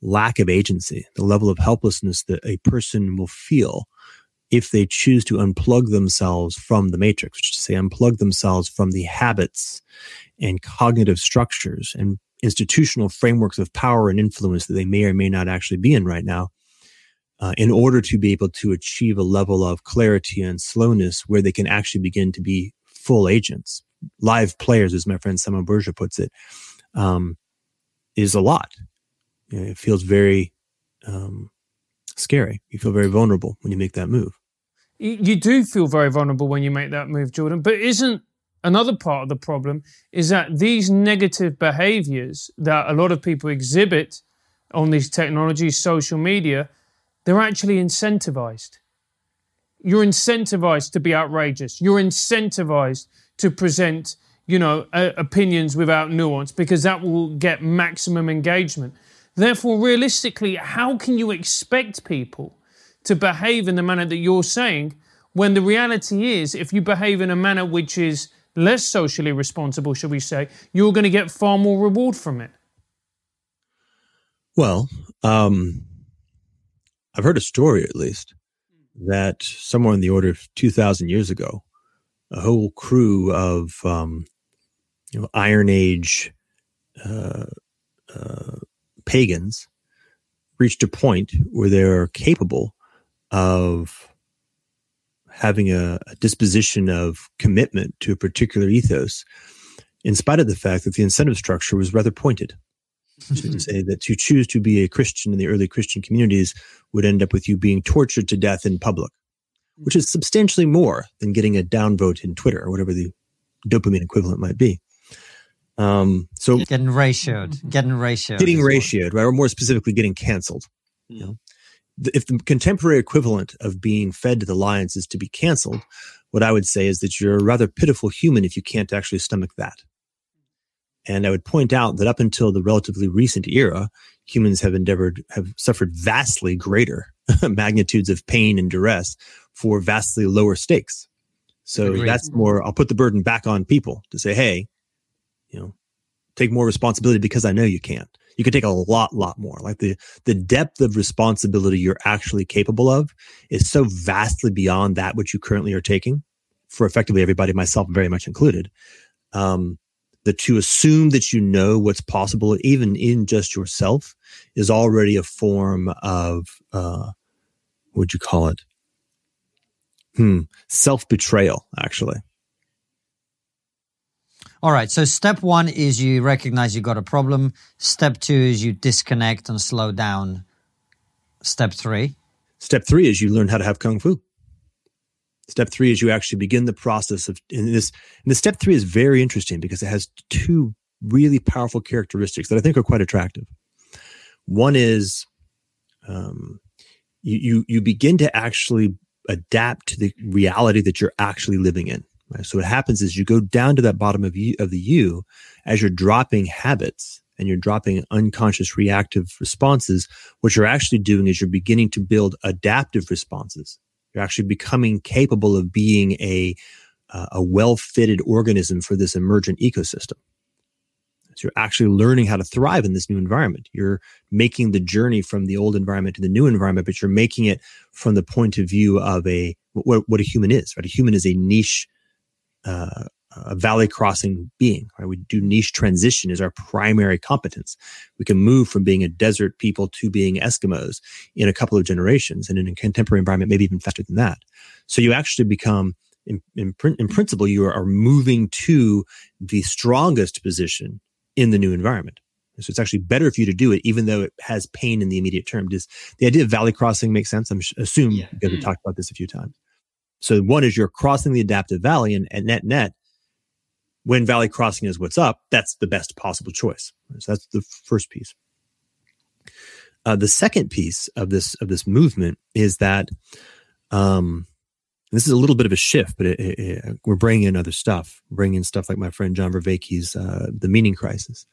lack of agency, the level of helplessness that a person will feel if they choose to unplug themselves from the matrix, which is to say, unplug themselves from the habits and cognitive structures and institutional frameworks of power and influence that they may or may not actually be in right now, uh, in order to be able to achieve a level of clarity and slowness where they can actually begin to be full agents, live players, as my friend Samo Burja puts it, um, is a lot. You know, it feels very um, scary. You feel very vulnerable when you make that move. You do feel very vulnerable when you make that move, Jordan. But isn't another part of the problem is that these negative behaviors that a lot of people exhibit on these technologies, social media, they're actually incentivized. You're incentivized to be outrageous. You're incentivized to present, you know, uh, opinions without nuance because that will get maximum engagement. Therefore, realistically, how can you expect people to behave in the manner that you're saying when the reality is if you behave in a manner which is less socially responsible, shall we say, you're going to get far more reward from it? Well, um, I've heard a story at least that somewhere in the order of 2,000 years ago, a whole crew of um, you know, Iron Age uh, uh, pagans reached a point where they're capable of having a, a, disposition of commitment to a particular ethos, in spite of the fact that the incentive structure was rather pointed. So to say that to choose to be a Christian in the early Christian communities would end up with you being tortured to death in public, which is substantially more than getting a downvote in Twitter or whatever the dopamine equivalent might be. Um, so getting ratioed, getting ratioed, getting ratioed, right? Or more specifically, getting canceled. You know? If the contemporary equivalent of being fed to the lions is to be canceled, what I would say is that you're a rather pitiful human if you can't actually stomach that. And I would point out that up until the relatively recent era, humans have endeavored, have suffered vastly greater magnitudes of pain and duress for vastly lower stakes. So Agreed. that's more, I'll put the burden back on people to say, hey, you know, take more responsibility because I know you can. You can take a lot, lot more. Like the, the depth of responsibility you're actually capable of is so vastly beyond that which you currently are taking for effectively everybody, myself very much included. Um, that to assume that you know what's possible, even in just yourself, is already a form of, uh, what would you call it? Hmm, self betrayal, actually. All right. So step one is you recognize you got a problem. Step two is you disconnect and slow down. Step three. Step three is you learn how to have kung fu. Step three is you actually begin the process of and this. And the step three is very interesting because it has two really powerful characteristics that I think are quite attractive. One is um, you, you you begin to actually adapt to the reality that you're actually living in. Right? So what happens is you go down to that bottom of U of the U as you're dropping habits and you're dropping unconscious reactive responses. What you're actually doing is you're beginning to build adaptive responses. You're actually becoming capable of being a uh, a well fitted organism for this emergent ecosystem. So you're actually learning how to thrive in this new environment. You're making the journey from the old environment to the new environment, but you're making it from the point of view of a what, what a human is. Right, a human is a niche uh, a valley crossing being. Right? We do niche transition is our primary competence. We can move from being a desert people to being Eskimos in a couple of generations, and in a contemporary environment, maybe even faster than that. So you actually become, in, in, in principle, you are, are moving to the strongest position in the new environment. So it's actually better for you to do it, even though it has pain in the immediate term. Does the idea of valley crossing make sense? I'm assume Yeah. because we talked about this a few times. So one is you're crossing the adaptive valley, and at net net, when valley crossing is what's up, that's the best possible choice. So that's the first piece. Uh, the second piece of this of this movement is that um, this is a little bit of a shift, but it, it, it, we're bringing in other stuff, bringing in stuff like my friend John Vervaeke's uh, "The Meaning Crisis."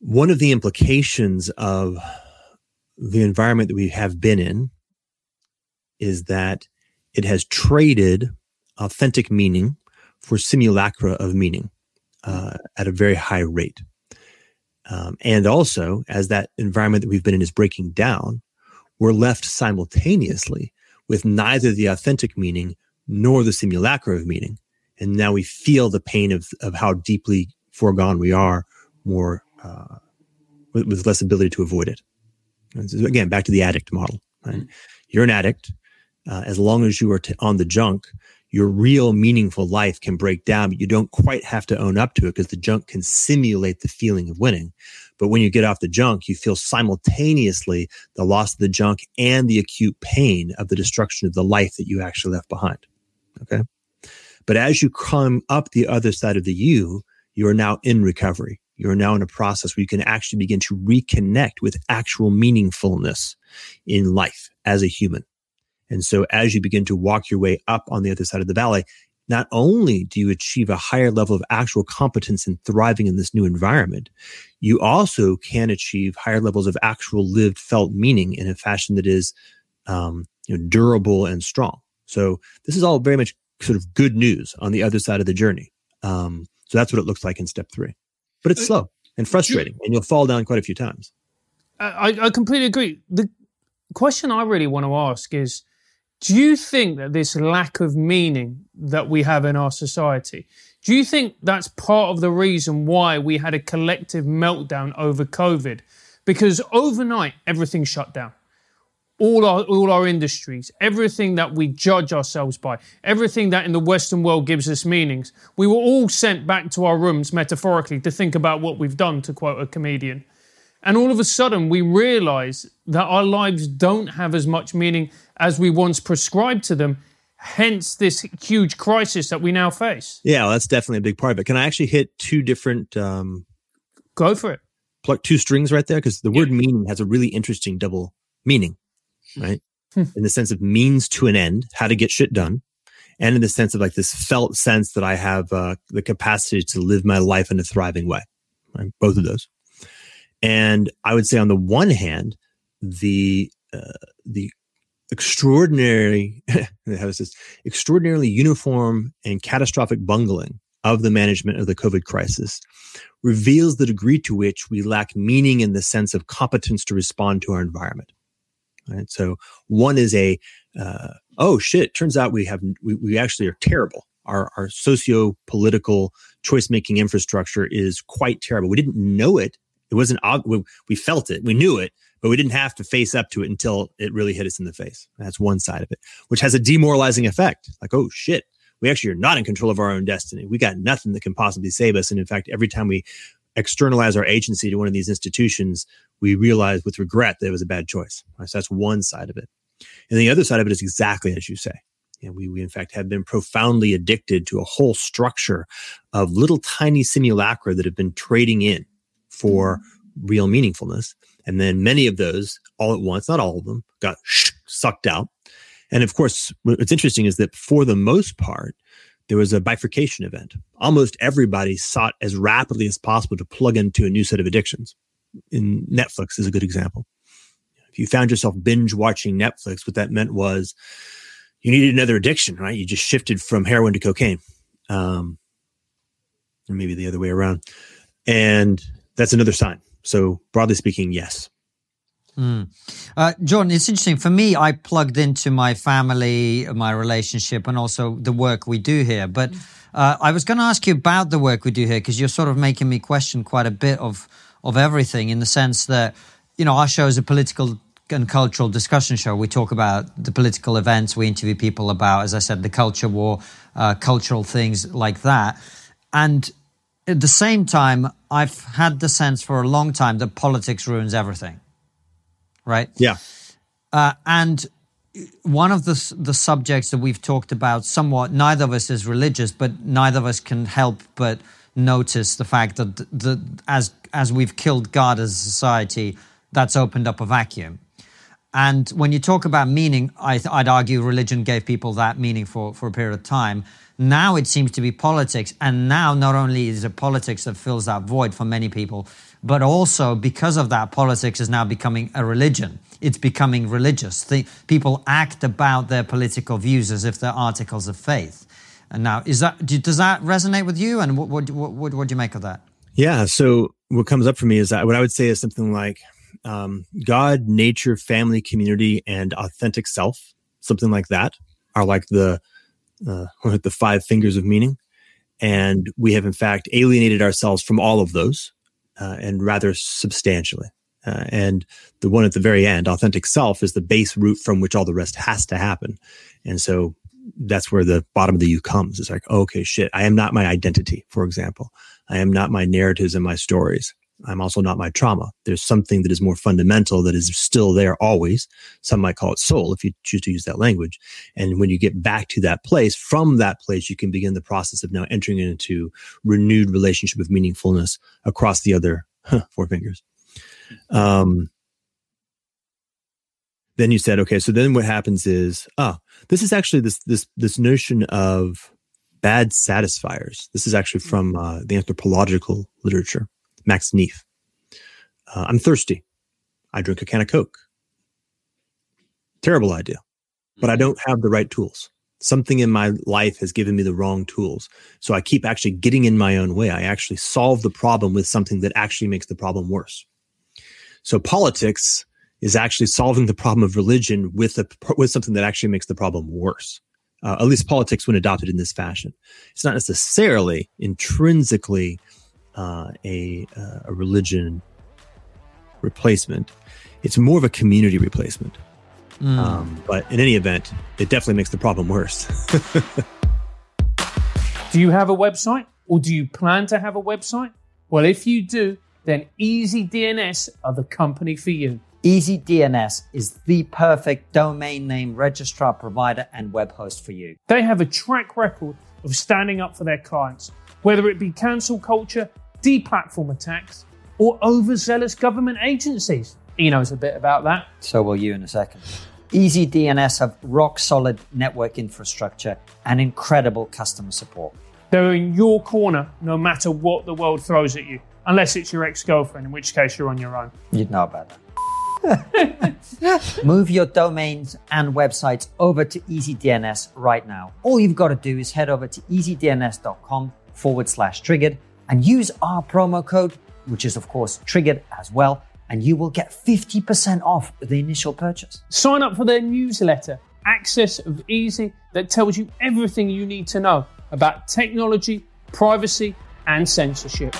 One of the implications of the environment that we have been in is that it has traded authentic meaning for simulacra of meaning uh, at a very high rate. Um, and also, as that environment that we've been in is breaking down, we're left simultaneously with neither the authentic meaning nor the simulacra of meaning. And now we feel the pain of, of how deeply foregone we are, more uh, with, with less ability to avoid it. And so again, back to the addict model. Right? You're an addict. Uh, as long as you are t- on the junk, your real meaningful life can break down, but you don't quite have to own up to it because the junk can simulate the feeling of winning. But when you get off the junk, you feel simultaneously the loss of the junk and the acute pain of the destruction of the life that you actually left behind. Okay. But as you come up the other side of the U, you are now in recovery. You are now in a process where you can actually begin to reconnect with actual meaningfulness in life as a human. And so as you begin to walk your way up on the other side of the valley, not only do you achieve a higher level of actual competence in thriving in this new environment, you also can achieve higher levels of actual lived felt meaning in a fashion that is um, you know, durable and strong. So this is all very much sort of good news on the other side of the journey. Um, so that's what it looks like in step three, but it's slow and frustrating, and you'll fall down quite a few times. I, I completely agree. The question I really want to ask is do you think that this lack of meaning that we have in our society, do you think that's part of the reason why we had a collective meltdown over COVID? Because overnight, everything shut down. All our, all our industries, everything that we judge ourselves by, everything that in the Western world gives us meanings, we were all sent back to our rooms metaphorically to think about what we've done, to quote a comedian. And all of a sudden, we realize that our lives don't have as much meaning as we once prescribed to them. Hence, this huge crisis that we now face. Yeah, well, that's definitely a big part of it. Can I actually hit two different, um, Go for it. pluck two strings right there? Because the word meaning has a really interesting double meaning, right? Hmm. in the sense of means to an end, how to get shit done. And in the sense of like this felt sense that I have uh, the capacity to live my life in a thriving way. Right? Both of those. And I would say on the one hand, the uh, the extraordinary, how is this? Extraordinarily uniform and catastrophic bungling of the management of the COVID crisis reveals the degree to which we lack meaning in the sense of competence to respond to our environment. Right. So one is a, uh, oh shit, turns out we have, we, we actually are terrible. Our, our socio political choice making infrastructure is quite terrible. We didn't know it. It wasn't, we, we felt it. We knew it, but we didn't have to face up to it until it really hit us in the face. That's one side of it, which has a demoralizing effect. Like, oh shit, we actually are not in control of our own destiny. We got nothing that can possibly save us. And in fact, every time we externalize our agency to one of these institutions, we realize with regret that it was a bad choice. Right? So that's one side of it. And the other side of it is exactly as you say. And we, we in fact have been profoundly addicted to a whole structure of little tiny simulacra that have been trading in for mm-hmm. real meaningfulness. And then many of those all at once, not all of them, got sucked out and of course, what's interesting is that for the most part, there was a bifurcation event. Almost everybody sought as rapidly as possible to plug into a new set of addictions. In Netflix is a good example. If you found yourself binge watching Netflix, what that meant was you needed another addiction, right? You just shifted from heroin to cocaine, um, or maybe the other way around. And that's another sign. So broadly speaking, yes. Mm. Uh, John, it's interesting. For me, I plugged into my family, my relationship, and also the work we do here. But uh, I was going to ask you about the work we do here because you're sort of making me question quite a bit of of everything in the sense that you know our show is a political and cultural discussion show. We talk about the political events. We interview people about, as I said, the culture war, uh, cultural things like that. And at the same time, I've had the sense for a long time that politics ruins everything right? Yeah. Uh, and one of the the subjects that we've talked about somewhat, neither of us is religious, but neither of us can help but notice the fact that the, the as as we've killed God as a society, that's opened up a vacuum. And when you talk about meaning, I, would argue religion gave people that meaning for, for a period of time. Now it seems to be politics. And now not only is it politics that fills that void for many people, but also because of that, politics is now becoming a religion. It's becoming religious. The, people act about their political views as if they're articles of faith. And now, is that does that resonate with you? And what what what, what do you make of that? Yeah. So what comes up for me is that what I would say is something like um, God, nature, family, community, and authentic self. Something like that are like the uh, the five fingers of meaning. And we have in fact alienated ourselves from all of those uh, and rather substantially. Uh, and the one at the very end, authentic self, is the base root from which all the rest has to happen. And so that's where the bottom of the U comes. It's like, okay, shit, I am not my identity, for example. I am not my narratives and my stories. I'm also not my trauma. There's something that is more fundamental that is still there always. Some might call it soul if you choose to use that language. And when you get back to that place, from that place, you can begin the process of now entering into renewed relationship of meaningfulness across the other huh, four fingers. Um, then you said, okay, so then what happens is, ah, oh, this is actually this this this notion of bad satisfiers. This is actually from uh, the anthropological literature. Max Neef. Uh, I'm thirsty. I drink a can of Coke. Terrible idea, but I mm-hmm. don't have the right tools. Something in my life has given me the wrong tools. So I keep actually getting in my own way. I actually solve the problem with something that actually makes the problem worse. So politics is actually solving the problem of religion with a, with something that actually makes the problem worse. Uh, at least politics when adopted in this fashion. It's not necessarily intrinsically uh, a, uh, a religion replacement. It's more of a community replacement. Mm. Um, but in any event, it definitely makes the problem worse. do you have a website or do you plan to have a website? Well, if you do, then Easy DNS are the company for you. Easy DNS is the perfect domain name registrar provider and web host for you. They have a track record of standing up for their clients, whether it be cancel culture deplatform attacks, or overzealous government agencies. He knows a bit about that. So will you in a second. EasyDNS have rock solid network infrastructure and incredible customer support. They're in your corner no matter what the world throws at you, unless it's your ex girlfriend, in which case you're on your own. You'd know about that. Move your domains and websites over to EasyDNS right now. All you've got to do is head over to easydns.com forward slash triggered and use our promo code, which is of course triggered as well, and you will get 50% off the initial purchase. Sign up for their newsletter, Axis of Easy, that tells you everything you need to know about technology, privacy, and censorship.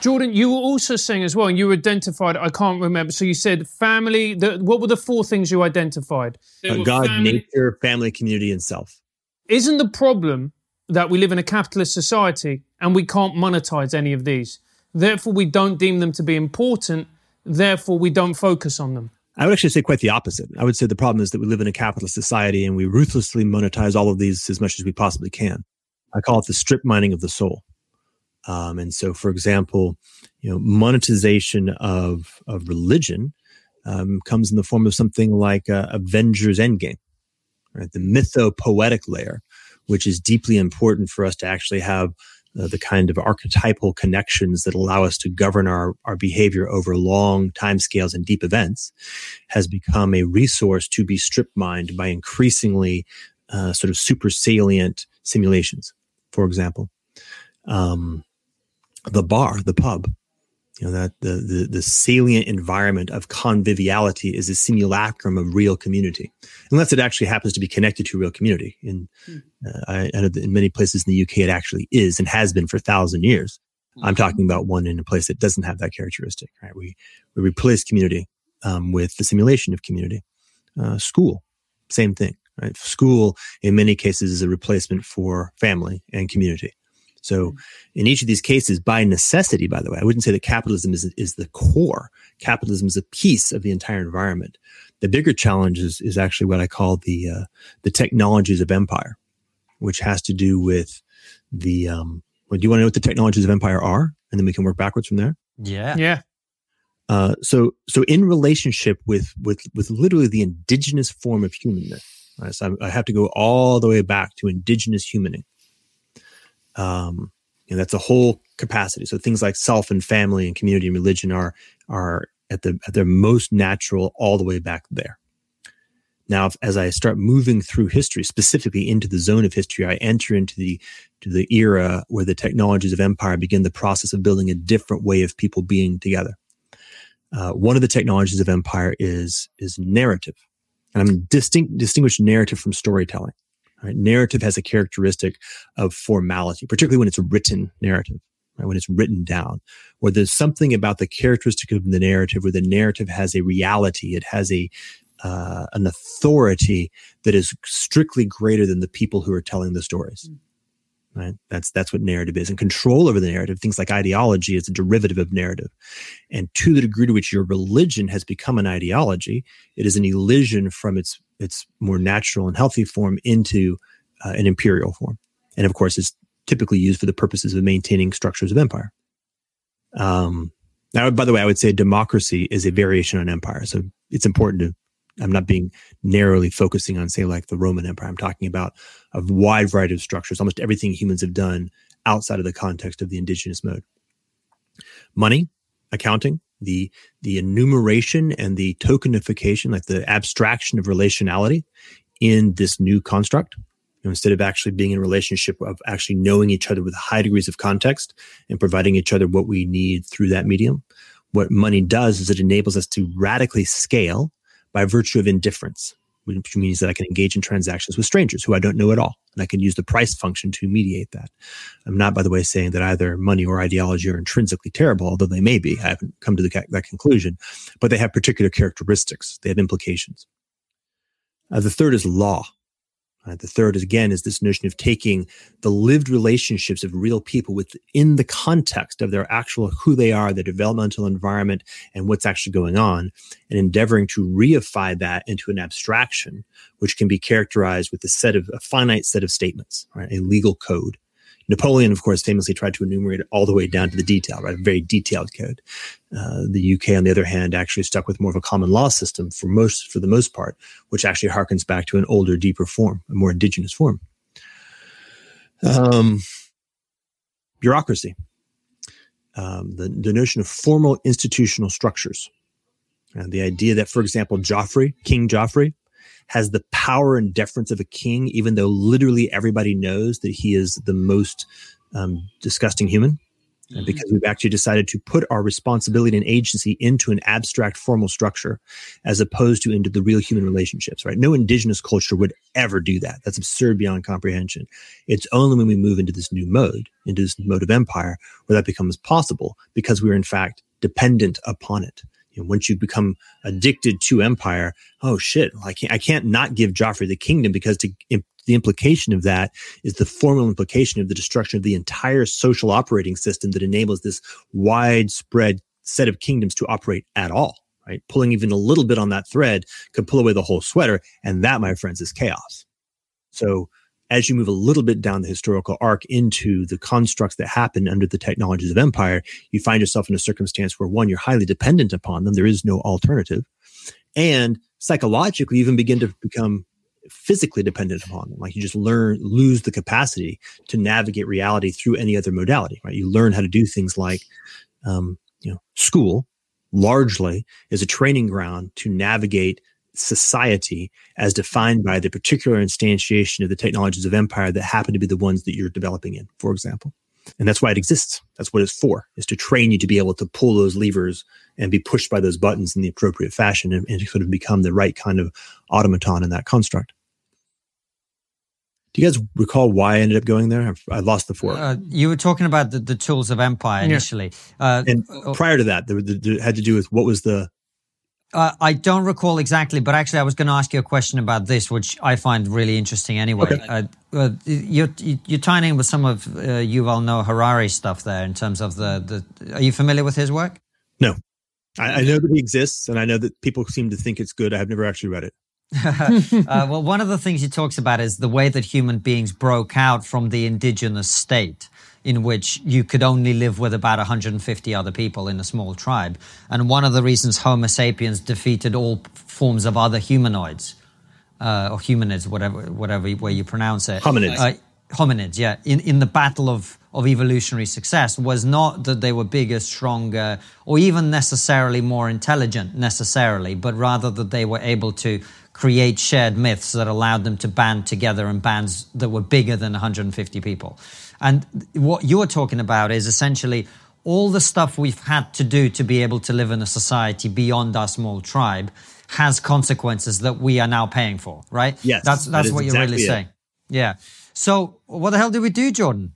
Jordan, you were also saying as well, and you identified, I can't remember. So you said family. The, what were the four things you identified? Uh, God, family. nature, family, community, and self. Isn't the problem that we live in a capitalist society and we can't monetize any of these? Therefore, we don't deem them to be important. Therefore, we don't focus on them. I would actually say quite the opposite. I would say the problem is that we live in a capitalist society and we ruthlessly monetize all of these as much as we possibly can. I call it the strip mining of the soul. Um, and so, for example, you know, monetization of of religion um, comes in the form of something like uh, Avengers Endgame, right? The mytho-poetic layer, which is deeply important for us to actually have uh, the kind of archetypal connections that allow us to govern our, our behavior over long timescales and deep events, has become a resource to be strip mined by increasingly uh, sort of super salient simulations. For example, um, the bar, the pub. You know, that the, the, the salient environment of conviviality is a simulacrum of real community, unless it actually happens to be connected to real community. In, hmm. uh, I, I know that in many places in the UK, it actually is and has been for a thousand years. Mm-hmm. I'm talking about one in a place that doesn't have that characteristic, right? We, we replace community, um, with the simulation of community. Uh, school, same thing, right? School, in many cases, is a replacement for family and community. So mm-hmm. in each of these cases, by necessity, by the way, I wouldn't say that capitalism is, is the core. Capitalism is a piece of the entire environment. The bigger challenge is, is actually what I call the, uh, the technologies of empire, which has to do with the, um, well, do you want to know what the technologies of empire are? And then we can work backwards from there. Yeah. Yeah. Uh, so, so in relationship with, with, with literally the indigenous form of humanness, right? so I, I have to go all the way back to indigenous humaning um, know, that's a whole capacity. So things like self and family and community and religion are are at the at their most natural all the way back there. Now, as I start moving through history, specifically into the zone of history, I enter into the to the era where the technologies of empire begin the process of building a different way of people being together. Uh, one of the technologies of empire is is narrative, and I'm distinct distinguish narrative from storytelling. Right? Narrative has a characteristic of formality, particularly when it's a written narrative, right? when it's written down, where there's something about the characteristic of the narrative where the narrative has a reality, it has a uh, an authority that is strictly greater than the people who are telling the stories. Mm. Right? That's that's what narrative is, and control over the narrative. Things like ideology is a derivative of narrative, and to the degree to which your religion has become an ideology, it is an elision from its its more natural and healthy form into uh, an imperial form. And of course, it's typically used for the purposes of maintaining structures of empire. Um, now, by the way, I would say democracy is a variation on empire. So it's important to, I'm not being narrowly focusing on, say, like the Roman Empire. I'm talking about a wide variety of structures, almost everything humans have done outside of the context of the indigenous mode. Money, accounting, the the enumeration and the tokenification, like the abstraction of relationality in this new construct. You know, instead of actually being in a relationship of actually knowing each other with high degrees of context and providing each other what we need through that medium, what money does is it enables us to radically scale by virtue of indifference which means that I can engage in transactions with strangers who I don't know at all. And I can use the price function to mediate that. I'm not, by the way, saying that either money or ideology are intrinsically terrible, although they may be. I haven't come to the, that conclusion, but they have particular characteristics. They have implications. Uh, the third is law. Uh, the third is again is this notion of taking the lived relationships of real people within the context of their actual who they are, their developmental environment, and what's actually going on, and endeavoring to reify that into an abstraction, which can be characterized with a set of a finite set of statements, right? A legal code Napoleon, of course, famously tried to enumerate all the way down to the detail, right? A very detailed code. Uh, the UK, on the other hand, actually stuck with more of a common law system for most, for the most part, which actually harkens back to an older, deeper form, a more indigenous form. Um, bureaucracy. um, the, the notion of formal institutional structures. And the idea that, for example, Joffrey, King Joffrey, has the power and deference of a king, even though literally everybody knows that he is the most um, disgusting human. And because we've actually decided to put our responsibility and agency into an abstract formal structure as opposed to into the real human relationships, right? No indigenous culture would ever do that. That's absurd beyond comprehension. It's only when we move into this new mode, into this mode of empire, where that becomes possible because we're in fact dependent upon it. You know, once you become addicted to empire, oh shit, I can't, I can't not give Joffrey the kingdom because to the implication of that is the formal implication of the destruction of the entire social operating system that enables this widespread set of kingdoms to operate at all. Right, pulling even a little bit on that thread could pull away the whole sweater, and that, my friends, is chaos. So, as you move a little bit down the historical arc into the constructs that happen under the technologies of empire, you find yourself in a circumstance where one, you're highly dependent upon them. There is no alternative. And psychologically, you even begin to become physically dependent upon them. Like you just learn, lose the capacity to navigate reality through any other modality, right? You learn how to do things like, um, you know, school largely is a training ground to navigate society as defined by the particular instantiation of the technologies of empire that happen to be the ones that you're developing in, for example. And that's why it exists. That's what it's for, is to train you to be able to pull those levers and be pushed by those buttons in the appropriate fashion and, and sort of become the right kind of automaton in that construct. Do you guys recall why I ended up going there? I lost the fork. Uh, you were talking about the, the tools of empire initially. Yeah. Uh, and uh, prior to that, it had to do with what was the. Uh, I don't recall exactly, but actually, I was going to ask you a question about this, which I find really interesting anyway. Okay. Uh, uh, you're, you're tying in with some of Yuval Noah Harari stuff there in terms of the, the. Are you familiar with his work? No. I, I know that he exists, and I know that people seem to think it's good. I have never actually read it. uh, well, one of the things he talks about is the way that human beings broke out from the indigenous state in which you could only live with about 150 other people in a small tribe. And one of the reasons Homo sapiens defeated all forms of other humanoids, uh, or humanids, whatever, whatever way you pronounce it. Hominids. Uh, hominids, yeah. In, in the battle of, of evolutionary success was not that they were bigger, stronger, or even necessarily more intelligent, necessarily, but rather that they were able to create shared myths that allowed them to band together in bands that were bigger than 150 people. And what you're talking about is essentially all the stuff we've had to do to be able to live in a society beyond our small tribe has consequences that we are now paying for, right? Yes. That's that's that what you're really it. saying. Yeah. So what the hell did we do, Jordan?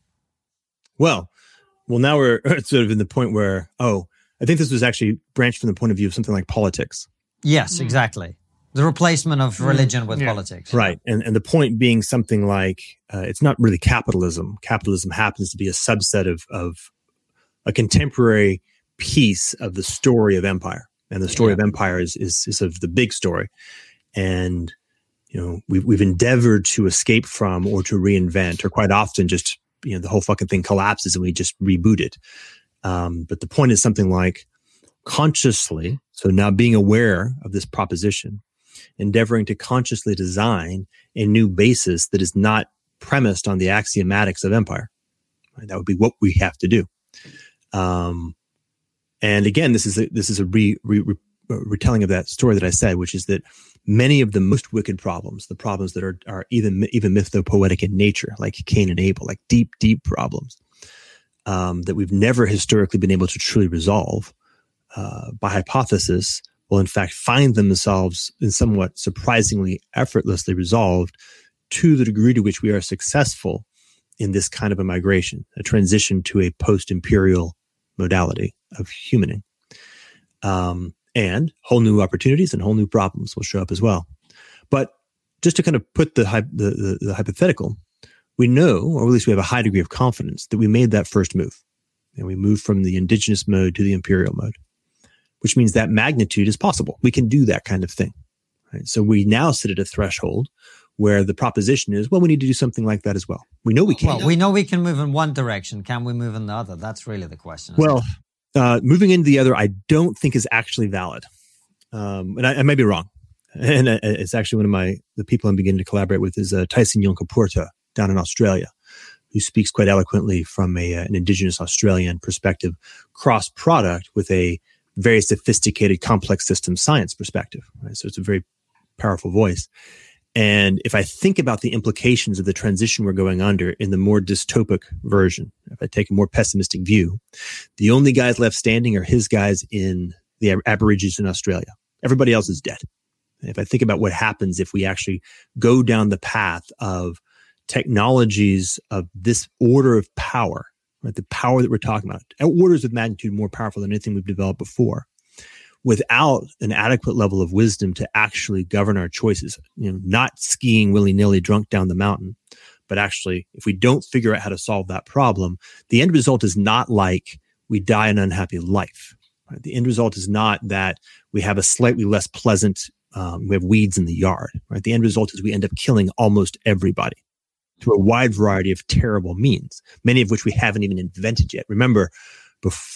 Well, well now we're sort of in the point where oh, I think this was actually branched from the point of view of something like politics. Yes, hmm. exactly the replacement of mm. religion with yeah. politics. Right. And, and the point being something like uh, it's not really capitalism. Capitalism happens to be a subset of, of a contemporary piece of the story of empire. And the story yeah. of empire is, is, is of the big story. And, you know, we've, we've endeavored to escape from or to reinvent, or quite often just, you know, the whole fucking thing collapses and we just reboot it. Um, but the point is something like consciously, so now being aware of this proposition, endeavoring to consciously design a new basis that is not premised on the axiomatics of empire. Right? That would be what we have to do. Um, and again, this is a, this is a re, re, re, retelling of that story that I said, which is that many of the most wicked problems, the problems that are are even even mythopoetic in nature, like Cain and Abel, like deep deep problems um, that we've never historically been able to truly resolve, uh, by hypothesis, will in fact find themselves in somewhat surprisingly effortlessly resolved to the degree to which we are successful in this kind of a migration, a transition to a post-imperial modality of humaning. Um, and whole new opportunities and whole new problems will show up as well. But just to kind of put the, the, the, the hypothetical, we know, or at least we have a high degree of confidence, that we made that first move. And we moved from the indigenous mode to the imperial mode which means that magnitude is possible. We can do that kind of thing. Right? So we now sit at a threshold where the proposition is, well, we need to do something like that as well. We know we can. Well, we know we can move in one direction. Can we move in the other? That's really the question. Well, uh, moving into the other, I don't think is actually valid. Um, and I, I, may be wrong. And it's actually one of my, the people I'm beginning to collaborate with is uh, Tyson Yunkaporta down in Australia, who speaks quite eloquently from a, uh, an indigenous Australian perspective, cross product with a very sophisticated complex system science perspective. Right? So it's a very powerful voice. And if I think about the implications of the transition we're going under in the more dystopic version, if I take a more pessimistic view, the only guys left standing are his guys in the Aborigines in Australia. Everybody else is dead. And if I think about what happens if we actually go down the path of technologies of this order of power, right? The power that we're talking about, orders of magnitude more powerful than anything we've developed before without an adequate level of wisdom to actually govern our choices, you know, not skiing willy nilly drunk down the mountain, but actually, if we don't figure out how to solve that problem, the end result is not like we die an unhappy life. Right? The end result is not that we have a slightly less pleasant, um, we have weeds in the yard. Right? The end result is we end up killing almost everybody through a wide variety of terrible means, many of which we haven't even invented yet. Remember,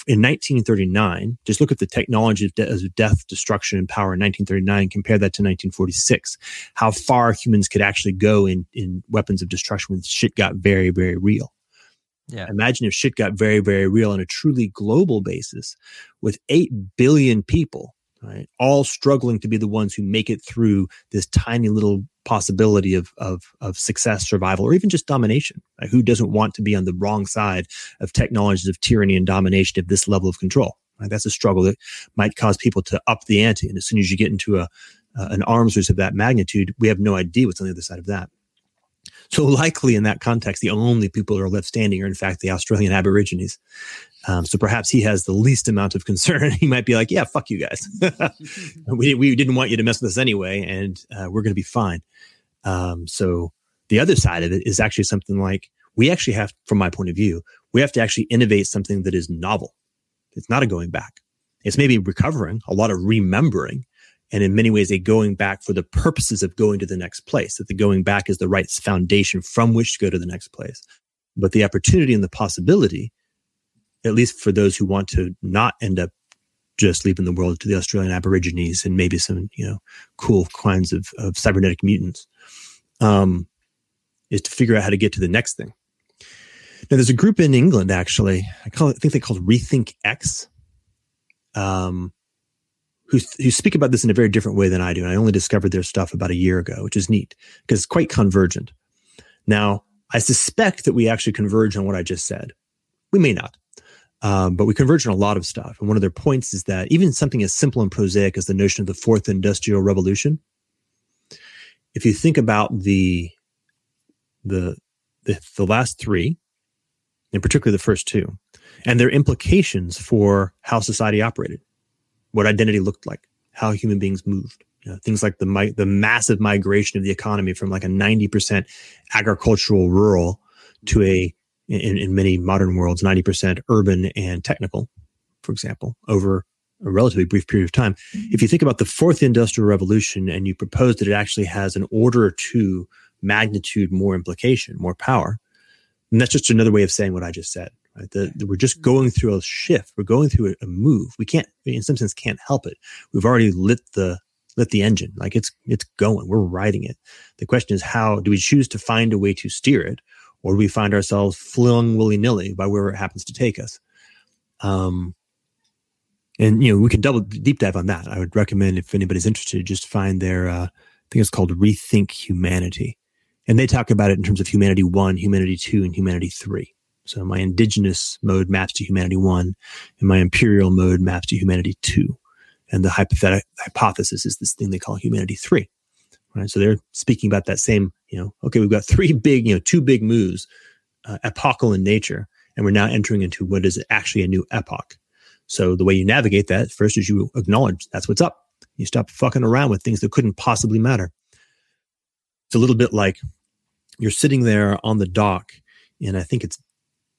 in 1939, just look at the technology of, de- of, death, destruction, and power in 1939, compare that to 1946, how far humans could actually go in, in weapons of destruction when shit got very, very real. Yeah. Imagine if shit got very, very real on a truly global basis with 8 billion people, right, all struggling to be the ones who make it through this tiny little possibility of, of, of success, survival, or even just domination. Right? Who doesn't want to be on the wrong side of technologies of tyranny and domination of this level of control? Right? That's a struggle that might cause people to up the ante. And as soon as you get into a, uh, an arms race of that magnitude, we have no idea what's on the other side of that. So likely in that context, the only people who are left standing are in fact the Australian Aborigines. Um, so perhaps he has the least amount of concern. he might be like, "Yeah, fuck you guys. we we didn't want you to mess with us anyway, and uh, we're going to be fine." Um, so the other side of it is actually something like we actually have, from my point of view, we have to actually innovate something that is novel. It's not a going back. It's maybe recovering, a lot of remembering, and in many ways a going back for the purposes of going to the next place. That the going back is the right foundation from which to go to the next place. But the opportunity and the possibility at least for those who want to not end up just leaving the world to the Australian Aborigines and maybe some, you know, cool kinds of, of cybernetic mutants, um, is to figure out how to get to the next thing. Now, there's a group in England, actually, I, call it, I think they called Rethink X, um, who, who speak about this in a very different way than I do. And I only discovered their stuff about a year ago, which is neat because it's quite convergent. Now, I suspect that we actually converge on what I just said. We may not. Um, but we converge on a lot of stuff. And one of their points is that even something as simple and prosaic as the notion of the fourth industrial revolution, if you think about the the the, the last three, and particularly the first two, and their implications for how society operated, what identity looked like, how human beings moved. You know, things like the the massive migration of the economy from like a 90% agricultural rural to a in, in many modern worlds, 90% urban and technical, for example, over a relatively brief period of time. Mm-hmm. If you think about the fourth industrial revolution and you propose that it actually has an order or two magnitude more implication, more power, and that's just another way of saying what I just said. Right? The, the, we're just mm-hmm. going through a shift. We're going through a, a move. We can't, in some sense, can't help it. We've already lit the lit the engine. Like it's it's going. We're riding it. The question is, how do we choose to find a way to steer it, or we find ourselves flung willy nilly by wherever it happens to take us. Um, and you know, we can double deep dive on that. I would recommend if anybody's interested, just find their, uh, I think it's called Rethink Humanity. And they talk about it in terms of humanity one, humanity two, and humanity three. So my indigenous mode maps to humanity one, and my imperial mode maps to humanity two. And the hypothetic hypothesis is this thing they call humanity three right? So they're speaking about that same, you know, okay, we've got three big, you know, two big moves, uh, epochal in nature, and we're now entering into what is actually a new epoch. So the way you navigate that first is you acknowledge that's what's up. You stop fucking around with things that couldn't possibly matter. It's a little bit like you're sitting there on the dock, and I think it's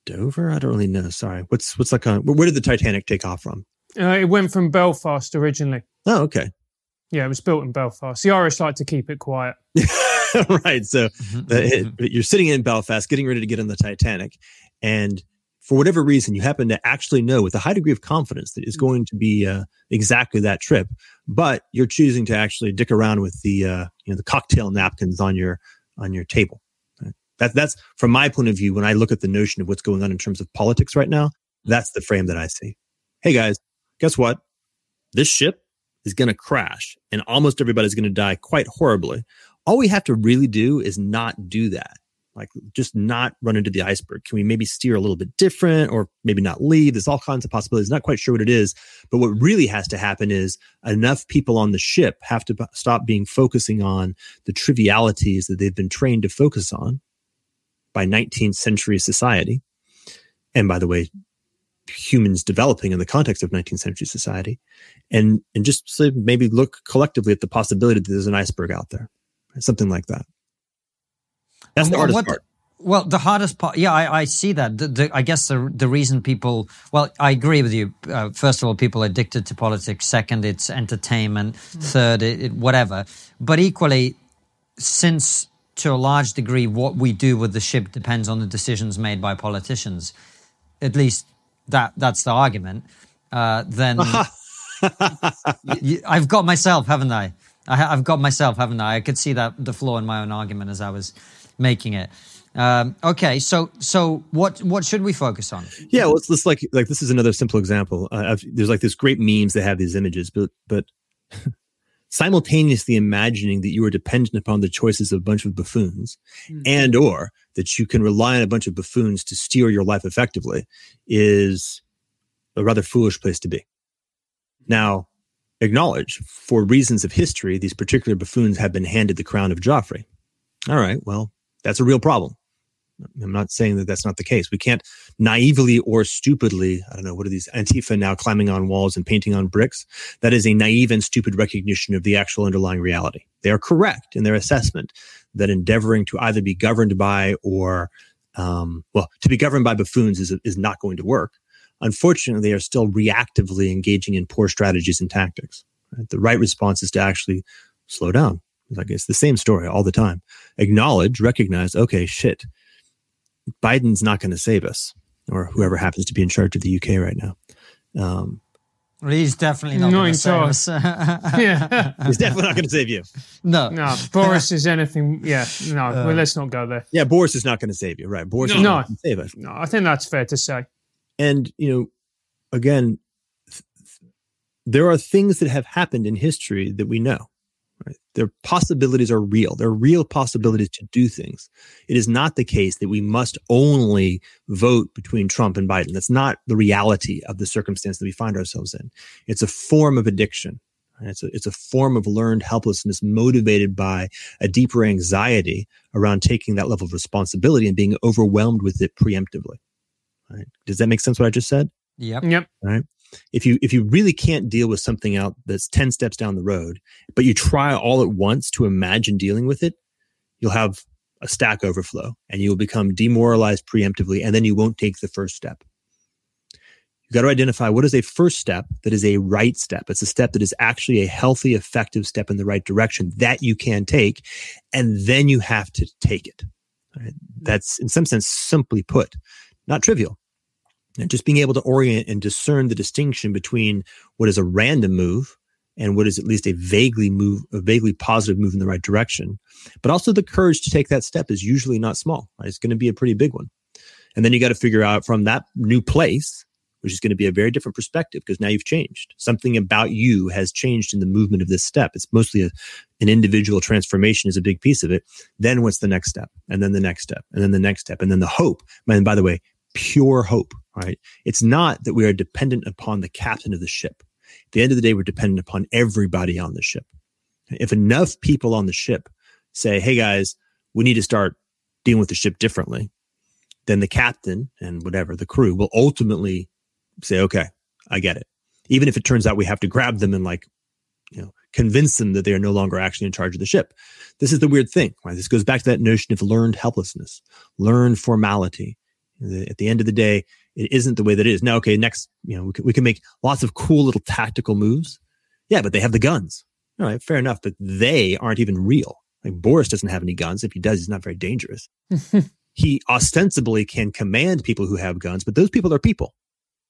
Dover. I don't really know. Sorry. What's what's like? A, where did the Titanic take off from? Uh, it went from Belfast originally. Oh, okay. Yeah, it was built in Belfast. The Irish like to keep it quiet. right. So mm-hmm. the, it, you're sitting in Belfast, getting ready to get on the Titanic, and for whatever reason, you happen to actually know with a high degree of confidence that it's mm-hmm. going to be uh, exactly that trip, but you're choosing to actually dick around with the uh, you know the cocktail napkins on your on your table. That, that's from my point of view, when I look at the notion of what's going on in terms of politics right now, that's the frame that I see. Hey guys, guess what? This ship is going to crash and almost everybody's going to die quite horribly. All we have to really do is not do that. Like just not run into the iceberg. Can we maybe steer a little bit different or maybe not leave? There's all kinds of possibilities. Not quite sure what it is, but what really has to happen is enough people on the ship have to stop being focusing on the trivialities that they've been trained to focus on by 19th century society. And by the way, humans developing in the context of 19th century society and and just maybe look collectively at the possibility that there's an iceberg out there something like that. That's the hardest what, part. well the hardest part yeah i, I see that. The, the, i guess the the reason people well i agree with you. Uh, first of all people are addicted to politics. Second it's entertainment. Mm. third it, it, whatever. But equally since to a large degree what we do with the ship depends on the decisions made by politicians at least that that's the argument, uh, then you, I've got myself, haven't I? I have got myself, haven't I? I could see that the flaw in my own argument as I was making it. Um, okay, so so what what should we focus on? Yeah, well, it's like like this is another simple example. Uh, there's like this great memes that have these images, but but simultaneously imagining that you are dependent upon the choices of a bunch of buffoons mm-hmm. and or that you can rely on a bunch of buffoons to steer your life effectively is a rather foolish place to be. Now, acknowledge for reasons of history, these particular buffoons have been handed the crown of Joffrey. All right, well, that's a real problem. I'm not saying that that's not the case. We can't naively or stupidly, I don't know, what are these Antifa now climbing on walls and painting on bricks? That is a naive and stupid recognition of the actual underlying reality. They are correct in their assessment that endeavoring to either be governed by or, um, well, to be governed by buffoons is, is not going to work. Unfortunately, they are still reactively engaging in poor strategies and tactics. Right? The right response is to actually slow down. Like it's the same story all the time. Acknowledge, recognize, okay, shit Biden's not going to save us, or whoever happens to be in charge of the UK right now. Um, he's definitely not going to save us. yeah, he's definitely not going to save you. No, no. Boris is anything. Yeah, no. Uh, well, let's not go there. Yeah, Boris is not going to save you, right? Boris no. is not going to save us. No, I think that's fair to say. And you know, again, th- there are things that have happened in history that we know. Right? Their possibilities are real. There are real possibilities to do things. It is not the case that we must only vote between Trump and Biden. That's not the reality of the circumstance that we find ourselves in. It's a form of addiction. It's a, it's a form of learned helplessness motivated by a deeper anxiety around taking that level of responsibility and being overwhelmed with it preemptively. Right? Does that make sense what I just said? Yep. Yep. Right if you if you really can't deal with something out that's 10 steps down the road but you try all at once to imagine dealing with it you'll have a stack overflow and you'll become demoralized preemptively and then you won't take the first step. You've got to identify what is a first step that is a right step. It's a step that is actually a healthy effective step in the right direction that you can take and then you have to take it. Right? that's in some sense simply put not trivial and just being able to orient and discern the distinction between what is a random move and what is at least a vaguely move, a vaguely positive move in the right direction. But also the courage to take that step is usually not small. Right? It's going to be a pretty big one. And then you got to figure out from that new place, which is going to be a very different perspective because now you've changed. Something about you has changed in the movement of this step. It's mostly a, an individual transformation is a big piece of it. Then what's the next step? And then the next step and then the next step. And then the hope. And by the way, pure hope right? It's not that we are dependent upon the captain of the ship. At the end of the day, we're dependent upon everybody on the ship. If enough people on the ship say, Hey guys, we need to start dealing with the ship differently, then the captain and whatever the crew will ultimately say, okay, I get it. Even if it turns out we have to grab them and like, you know, convince them that they are no longer actually in charge of the ship. This is the weird thing, right? This goes back to that notion of learned helplessness, learned formality. At the end of the day, it isn't the way that it is. Now, okay, next, you know, we can, we can make lots of cool little tactical moves. Yeah, but they have the guns. All right, fair enough, but they aren't even real. Like Boris doesn't have any guns. If he does, he's not very dangerous. he ostensibly can command people who have guns, but those people are people.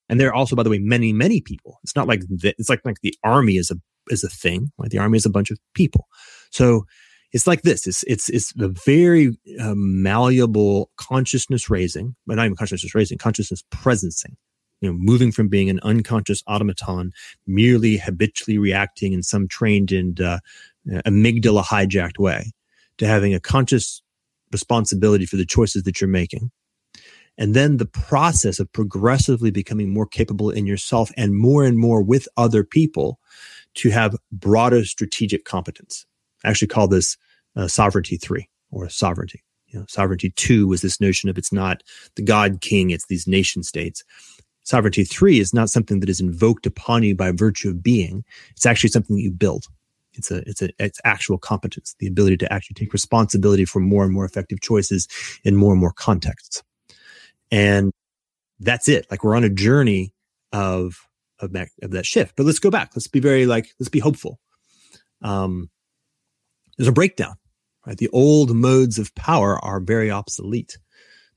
And there are also, by the way, many, many people. It's not like the, it's like, like the army is a is a thing. Right? The army is a bunch of people. So it's like this. It's it's it's a very uh, malleable consciousness raising, but not even consciousness raising, consciousness presencing. You know, moving from being an unconscious automaton, merely habitually reacting in some trained and uh, amygdala hijacked way, to having a conscious responsibility for the choices that you're making. And then the process of progressively becoming more capable in yourself and more and more with other people to have broader strategic competence. I actually call this uh, sovereignty three or sovereignty. You know, sovereignty two was this notion of it's not the God king, it's these nation states. Sovereignty three is not something that is invoked upon you by virtue of being. It's actually something that you build. It's a, it's a, it's actual competence, the ability to actually take responsibility for more and more effective choices in more and more contexts. And that's it. Like we're on a journey of, of that, of that shift. But let's go back. Let's be very like, let's be hopeful. Um, there's a breakdown, right? The old modes of power are very obsolete.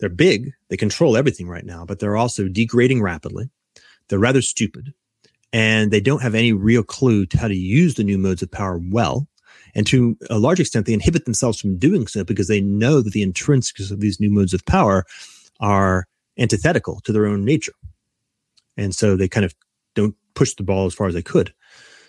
They're big. They control everything right now, but they're also degrading rapidly. They're rather stupid and they don't have any real clue to how to use the new modes of power well. And to a large extent, they inhibit themselves from doing so because they know that the intrinsics of these new modes of power are antithetical to their own nature. And so they kind of don't push the ball as far as they could.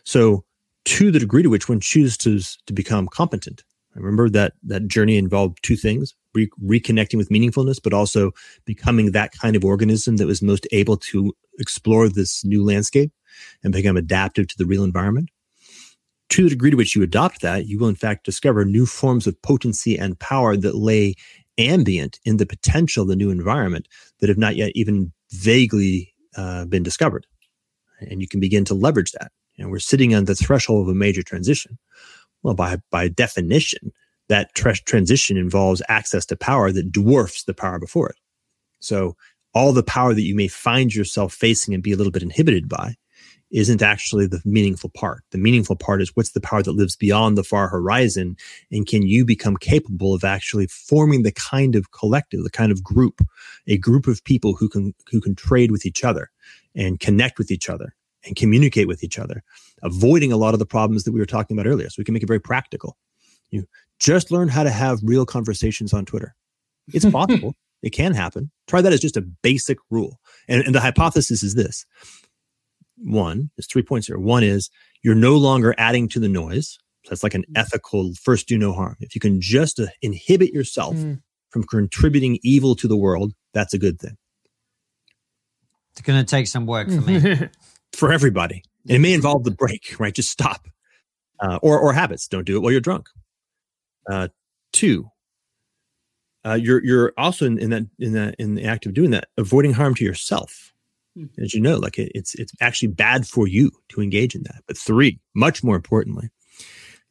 So to the degree to which one chooses to, to become competent, I remember that that journey involved two things, re- reconnecting with meaningfulness, but also becoming that kind of organism that was most able to explore this new landscape and become adaptive to the real environment. To the degree to which you adopt that, you will in fact discover new forms of potency and power that lay ambient in the potential of the new environment that have not yet even vaguely uh, been discovered. And you can begin to leverage that. And we're sitting on the threshold of a major transition. Well, by, by definition, that tra- transition involves access to power that dwarfs the power before it. So all the power that you may find yourself facing and be a little bit inhibited by isn't actually the meaningful part. The meaningful part is what's the power that lives beyond the far horizon? And can you become capable of actually forming the kind of collective, the kind of group, a group of people who can, who can trade with each other and connect with each other and communicate with each other, avoiding a lot of the problems that we were talking about earlier. So we can make it very practical. You just learn how to have real conversations on Twitter. It's possible. it can happen. Try that as just a basic rule. And, and the hypothesis is this one, there's three points here. One is you're no longer adding to the noise. So that's like an mm. ethical first do no harm. If you can just uh, inhibit yourself mm. from contributing evil to the world, that's a good thing. It's going to take some work for me. for everybody. And it may involve the break, right? Just stop. Uh, or, or habits. Don't do it while you're drunk. Uh, two, uh, you're you're also in, in that in that in the act of doing that, avoiding harm to yourself. Hmm. As you know, like it, it's it's actually bad for you to engage in that. But three, much more importantly,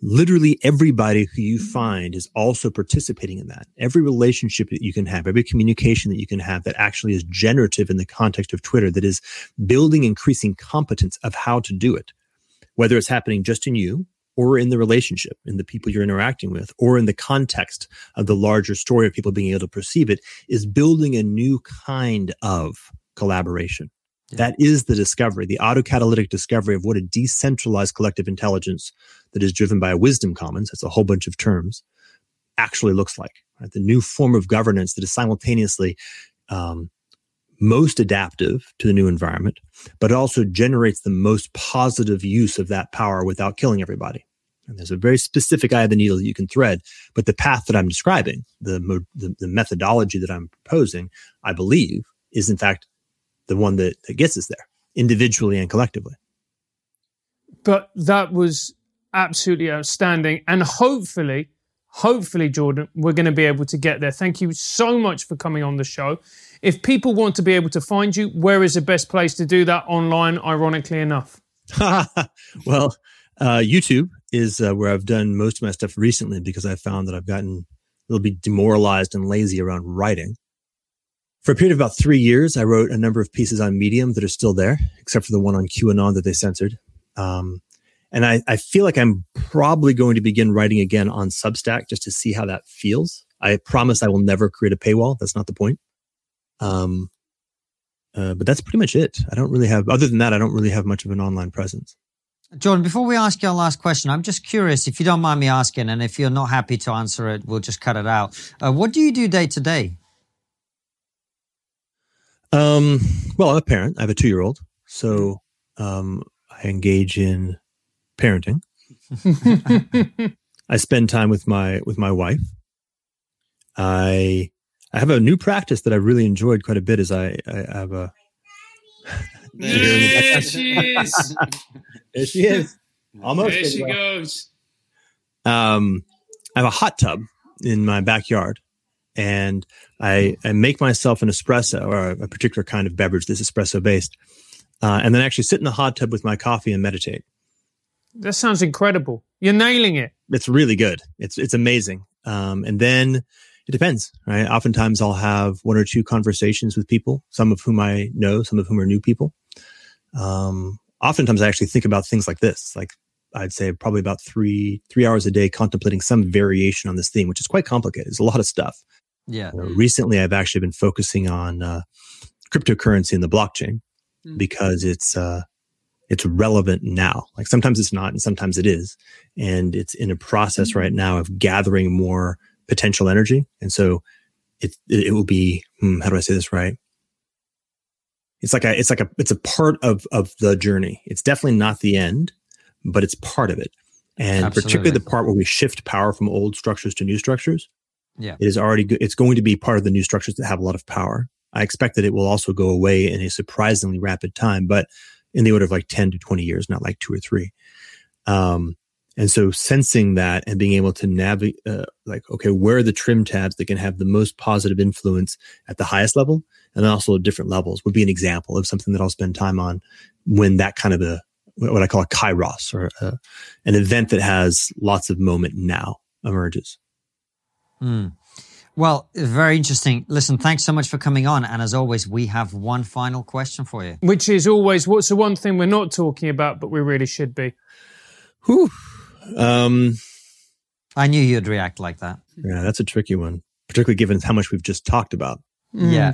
literally everybody who you find is also participating in that. Every relationship that you can have, every communication that you can have that actually is generative in the context of Twitter, that is building increasing competence of how to do it, whether it's happening just in you or in the relationship, in the people you're interacting with, or in the context of the larger story of people being able to perceive it, is building a new kind of collaboration. That is the discovery, the autocatalytic discovery of what a decentralized collective intelligence that is driven by a wisdom commons, that's a whole bunch of terms, actually looks like. Right? The new form of governance that is simultaneously um, most adaptive to the new environment, but also generates the most positive use of that power without killing everybody. And there's a very specific eye of the needle that you can thread, but the path that I'm describing, the, the, the methodology that I'm proposing, I believe is in fact the one that, that gets us there individually and collectively. But that was absolutely outstanding. And hopefully, hopefully, Jordan, we're going to be able to get there. Thank you so much for coming on the show. If people want to be able to find you, where is the best place to do that online, ironically enough? well, uh, YouTube is uh, where I've done most of my stuff recently because I found that I've gotten a little bit demoralized and lazy around writing. For a period of about three years, I wrote a number of pieces on Medium that are still there, except for the one on QAnon that they censored. Um, and I, I feel like I'm probably going to begin writing again on Substack just to see how that feels. I promise I will never create a paywall. That's not the point. Um, uh, but that's pretty much it. I don't really have, other than that, I don't really have much of an online presence. Jordan, before we ask you our last question, I'm just curious if you don't mind me asking, and if you're not happy to answer it, we'll just cut it out. Uh, what do you do day to day? Um, well, I'm a parent. I have a two year old. So um, I engage in parenting. I spend time with my with my wife. I I have a new practice that I really enjoyed quite a bit. Is I I have a There she is. there she is almost There she Well, goes. um, I have a hot tub in my backyard, and I, I make myself an espresso or a, particular kind of beverage that's espresso based, uh, and then actually sit in the hot tub with my coffee and meditate. That sounds incredible. You're nailing it. It's really good. It's it's amazing. Um, and then it depends, right? Oftentimes I'll have one or two conversations with people, some of whom I know, some of whom are new people. Um, oftentimes I actually think about things like this, like I'd say probably about three three hours a day contemplating some variation on this theme, which is quite complicated. It's a lot of stuff. Yeah. Uh, recently, I've actually been focusing on uh, cryptocurrency and the blockchain Mm. because it's uh, it's relevant now. Like sometimes it's not, and sometimes it is, and it's in a process right now of gathering more potential energy. And so, it it, it will be hmm, how do I say this right? It's like a it's like a it's a part of of the journey. It's definitely not the end, but it's part of it. And particularly the part where we shift power from old structures to new structures Yeah. it is already it's going to be part of the new structures that have a lot of power. I expect that it will also go away in a surprisingly rapid time, but in the order of like 10 to 20 years, not like two or three. Um, and so sensing that and being able to navigate, uh, like, okay, where are the trim tabs that can have the most positive influence at the highest level and also at different levels would be an example of something that I'll spend time on when that kind of a, what I call a kairos or uh an event that has lots of moment now emerges. Hmm. Well, very interesting. Listen, thanks so much for coming on. And as always, we have one final question for you. Which is always what's the one thing we're not talking about, but we really should be. Whew. Um, I knew you'd react like that. yeah, that's a tricky one, particularly given how much we've just talked about. Mm. Yeah.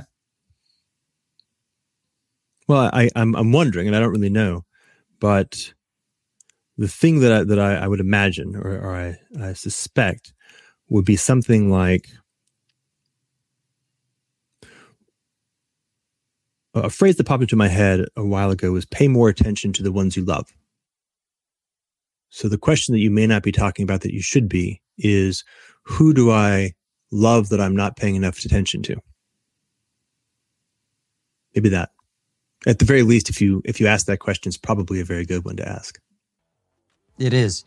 Well, I, I'm I'm wondering, and I don't really know, but the thing that I, that I, I would imagine, or, or I, I suspect, would be something like a phrase that popped into my head a while ago was "pay more attention to the ones you love." So the question that you may not be talking about that you should be is, who do I love that I'm not paying enough attention to? Maybe that at the very least, if you if you ask that question, it's probably a very good one to ask. It is.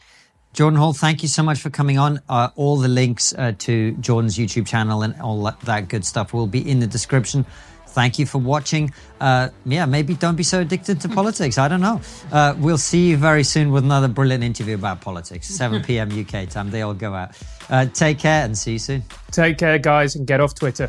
Jordan Hall, thank you so much for coming on. Uh, all the links uh, to Jordan's YouTube channel and all that, that good stuff will be in the description. Thank you for watching. Uh, yeah, maybe don't be so addicted to politics. I don't know. Uh, we'll see you very soon with another brilliant interview about politics. 7 p.m. UK time. They all go out. Uh, take care and see you soon. Take care, guys, and get off Twitter.